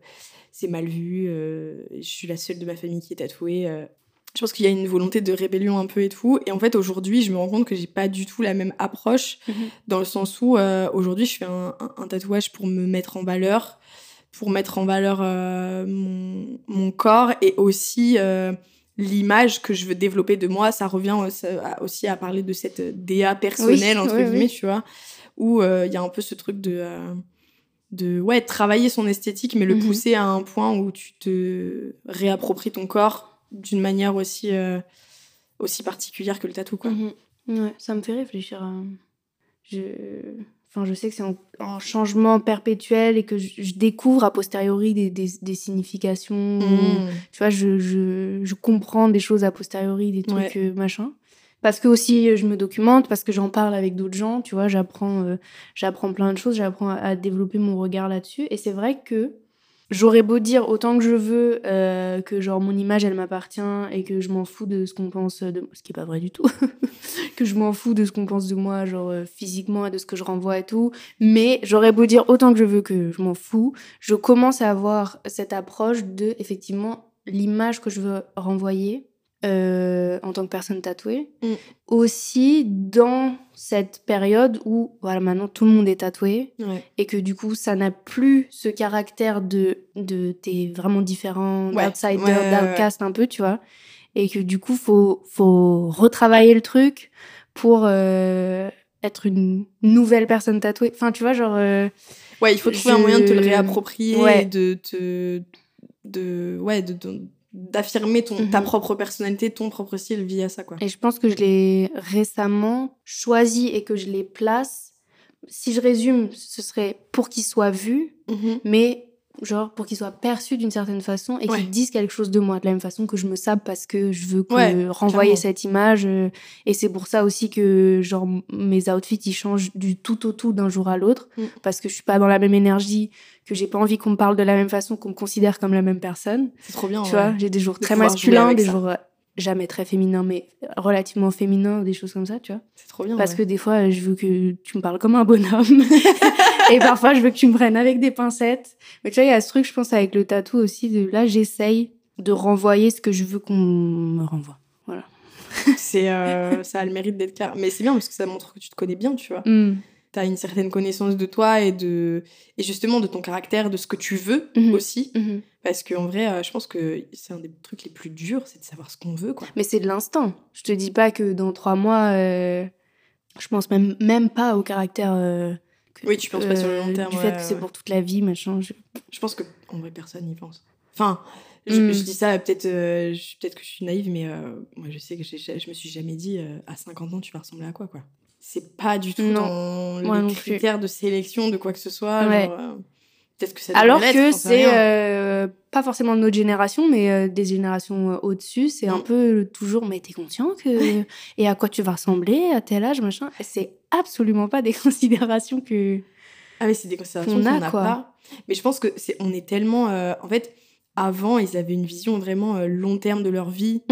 c'est mal vu. euh, je suis la seule de ma famille qui est tatouée. euh, je pense qu'il y a une volonté de rébellion un peu et tout. Et en fait, aujourd'hui, je me rends compte que j'ai pas du tout la même approche, Mhm. dans le sens où aujourd'hui, je fais un, un- un tatouage pour me mettre en valeur, pour mettre en valeur mon, mon corps et aussi l'image que je veux développer de moi. Ça revient à- aussi à parler de cette DA personnelle, Oui, entre oui, guillemets, oui. tu vois, où euh, il y a un peu ce truc de. euh, de ouais, travailler son esthétique, mais le Mhm. pousser à un point où tu te réappropries ton corps d'une manière aussi, euh, aussi particulière que le tatou, quoi. Mhm. Ouais, ça me fait réfléchir à... Je... Enfin, je sais que c'est en, en changement perpétuel et que je, je découvre a posteriori des, des, des significations. Mm. Tu vois, je, je, je comprends des choses a posteriori, des trucs Ouais. euh, machin. Parce que aussi je me documente, parce que j'en parle avec d'autres gens, tu vois, j'apprends, euh, j'apprends plein de choses, j'apprends à, développer mon regard là-dessus. Et c'est vrai que j'aurais beau dire autant que je veux euh, que genre mon image elle m'appartient et que je m'en fous de ce qu'on pense de moi, ce qui est pas vrai du tout, [laughs] que je m'en fous de ce qu'on pense de moi, genre euh, physiquement et de ce que je renvoie et tout. Mais j'aurais beau dire autant que je veux que je m'en fous, je commence à avoir cette approche de effectivement l'image que je veux renvoyer euh, en tant que personne tatouée. Mm. Aussi dans cette période où voilà maintenant tout le monde est tatoué Ouais. et que du coup ça n'a plus ce caractère de de t'es vraiment différent Ouais, d'outsider ouais, d'outcast un peu tu vois et que du coup faut faut retravailler le truc pour euh, être une nouvelle personne tatouée enfin tu vois genre euh, Ouais, il faut trouver un Je- moyen de te le réapproprier de te. De, ouais, de, de- d'affirmer ton, Mhm. ta propre personnalité, ton propre style via ça, quoi. et je pense que je l'ai récemment choisi et que je les place si je résume ce serait pour qu'il soit vu Mhm. mais genre pour qu'il soit perçu d'une certaine façon et Ouais. qu'il dise quelque chose de moi de la même façon que je me sape parce que je veux que Ouais, renvoyer clairement. cette image euh, et c'est pour ça aussi que genre mes outfits ils changent du tout au tout d'un jour à l'autre Mm. parce que je suis pas dans la même énergie que j'ai pas envie qu'on me parle de la même façon qu'on me considère comme la même personne C'est trop bien. tu ouais. vois j'ai des jours De très masculins des ça. jours euh, jamais très féminins mais relativement féminins ou des choses comme ça tu vois C'est trop bien. parce ouais. que des fois, je veux que tu me parles comme un bonhomme. [laughs] et parfois, je veux que tu me prennes avec des pincettes. Mais tu vois, il y a ce truc, je pense, avec le tatou aussi. De, là, j'essaye de renvoyer ce que je veux qu'on me renvoie. c'est, euh, [laughs] ça a le mérite d'être clair. Mais c'est bien parce que ça montre que tu te connais bien, tu vois. Mm. Tu as une certaine connaissance de toi et, de, et justement de ton caractère, de ce que tu veux Mhm. aussi. Mhm. Parce qu'en vrai, euh, je pense que c'est un des trucs les plus durs, c'est de savoir ce qu'on veut, quoi. Mais c'est de l'instant. Je te dis pas que dans trois mois, euh, je pense même, même pas au caractère. euh, que- Oui, tu penses pas sur le long euh, terme, Du ouais, fait que c'est pour toute la vie, machin. je- Je pense que en vrai, personne n'y pense. Enfin, je, Mm. je dis ça, peut-être euh, que je suis naïve, mais euh, moi, je sais que je me suis jamais dit euh, à 50 ans, tu vas ressembler à quoi, quoi. C'est pas du tout Non, dans moi les critères de sélection de quoi que ce soit. Ouais. genre, euh, peut-être que ça Alors que c'est euh, pas forcément de notre génération, mais euh, des générations au-dessus, c'est un Mm. peu toujours, mais t'es conscient que. [laughs] Et à quoi tu vas ressembler à tel âge, machin C'est absolument pas des [laughs] considérations que. Ah, mais c'est des considérations qu'on a, quoi. pas. Mais je pense que c'est on est tellement. en fait, avant, ils avaient une vision vraiment euh, long terme de leur vie.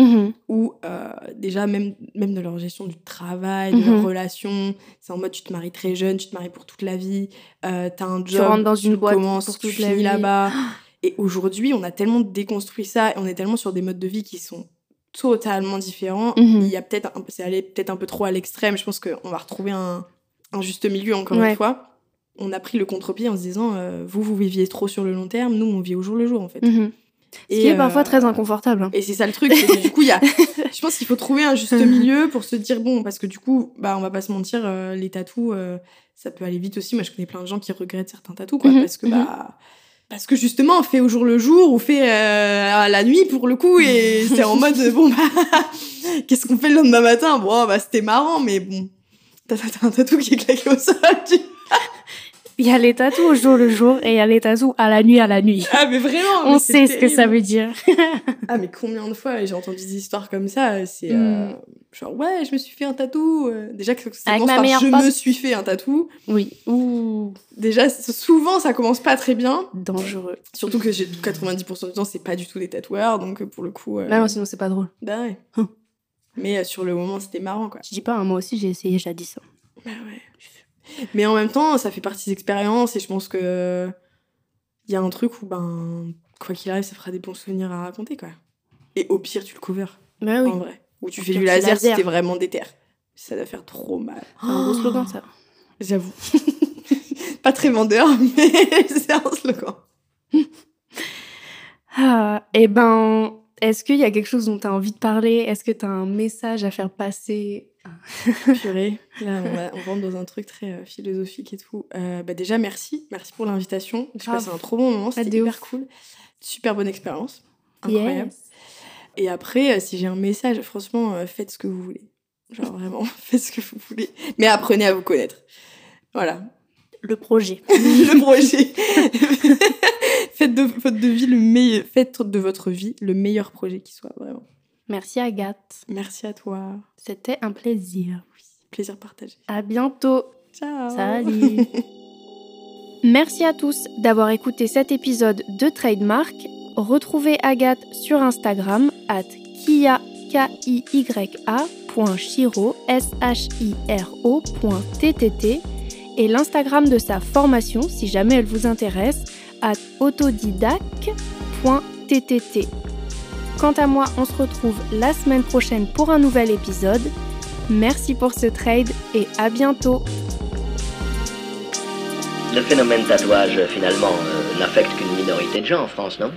où euh, déjà même même de leur gestion du travail, de leurs relations, c'est en mode tu te maries très jeune, tu te maries pour toute la vie, euh, t'as un job, rentres dans une boîte commences, pour tu toute la là-bas. [gasps] Et aujourd'hui, on a tellement déconstruit ça, et on est tellement sur des modes de vie qui sont totalement différents. Mhm. Il y a peut-être c'est allé peut-être un peu trop à l'extrême. Je pense qu'on va retrouver un, un juste milieu encore Ouais. une fois. On a pris le contre-pied en se disant euh, vous vous viviez trop sur le long terme, nous on vit au jour le jour en fait. Mhm. Ce qui est parfois très inconfortable. hein. Et c'est ça le truc, que du coup, il y a, [laughs] je pense qu'il faut trouver un juste milieu pour se dire bon, parce que du coup, bah, on va pas se mentir, euh, les tatous, euh, ça peut aller vite aussi. Moi, je connais plein de gens qui regrettent certains tatous, quoi, Mhm, parce que bah, parce que justement, fait au jour le jour ou fait euh, à la nuit pour le coup, et [laughs] c'est en mode bon bah, [laughs] qu'est-ce qu'on fait le lendemain matin? Bon, bah c'était marrant, mais bon, t'as t'as un tatou qui est claqué au sol. tu- Il y a les tatous au jour le jour et il y a les tatous à la nuit à la nuit. Ah mais vraiment, On mais sait ce que ça veut dire. [laughs] Ah mais combien de fois j'ai entendu des histoires comme ça C'est euh, Mm. genre ouais, je me suis fait un tatou. euh, Déjà que ça Avec commence par je pote. me suis fait un tatou. Oui. Ouh. Déjà souvent ça commence pas très bien. Dangereux. Surtout que j'ai 90% du temps c'est pas du tout des tatoueurs donc euh, pour le coup. euh, Bah non, sinon c'est pas drôle. bah ouais. Hum. Mais euh, sur le moment c'était marrant quoi. Je dis pas, hein, moi aussi j'ai essayé jadis. hein. Bah ouais. Mais en même temps ça fait partie des expériences et je pense que il y a un truc où ben quoi qu'il arrive ça fera des bons souvenirs à raconter quoi. Et au pire tu le covers Bah oui. en vrai. Ou tu fais du tu laser, si laser. t'es vraiment déter. Ça doit faire trop mal. C'est un beau slogan ça. J'avoue. [laughs] Pas très vendeur, [laughs] mais c'est un slogan. [laughs] Ah, et ben, est-ce qu'il y a quelque chose dont tu as envie de parler? Est-ce que tu as un message à faire passer Purée. Là, on, va- on rentre dans un truc très euh, philosophique et tout. Euh, bah déjà, merci. Merci pour l'invitation. J'ai passé un trop bon moment. C'était hyper ouf. cool. Super bonne expérience. Incroyable. Yes. Et après, euh, si j'ai un message, franchement, euh, faites ce que vous voulez. Genre vraiment, [laughs] faites ce que vous voulez. Mais apprenez à vous connaître. Voilà. Le projet. [laughs] le projet. [laughs] faites, de, de vie le meilleur, faites de votre vie le meilleur projet qui soit, vraiment. Merci Agathe. Merci à toi. C'était un plaisir. Plaisir partagé. À bientôt. Ciao. Salut. [laughs] Merci à tous d'avoir écouté cet épisode de Trademark. Retrouvez Agathe sur Instagram at kia K-I-Y-A.chiro, S-H-I-R-O, .ttt, et l'Instagram de sa formation, si jamais elle vous intéresse, at autodidac.ttt. Quant à moi, on se retrouve la semaine prochaine pour un nouvel épisode. Merci pour ce trade et à bientôt. Le phénomène tatouage, finalement, euh, n'affecte qu'une minorité de gens en France, non?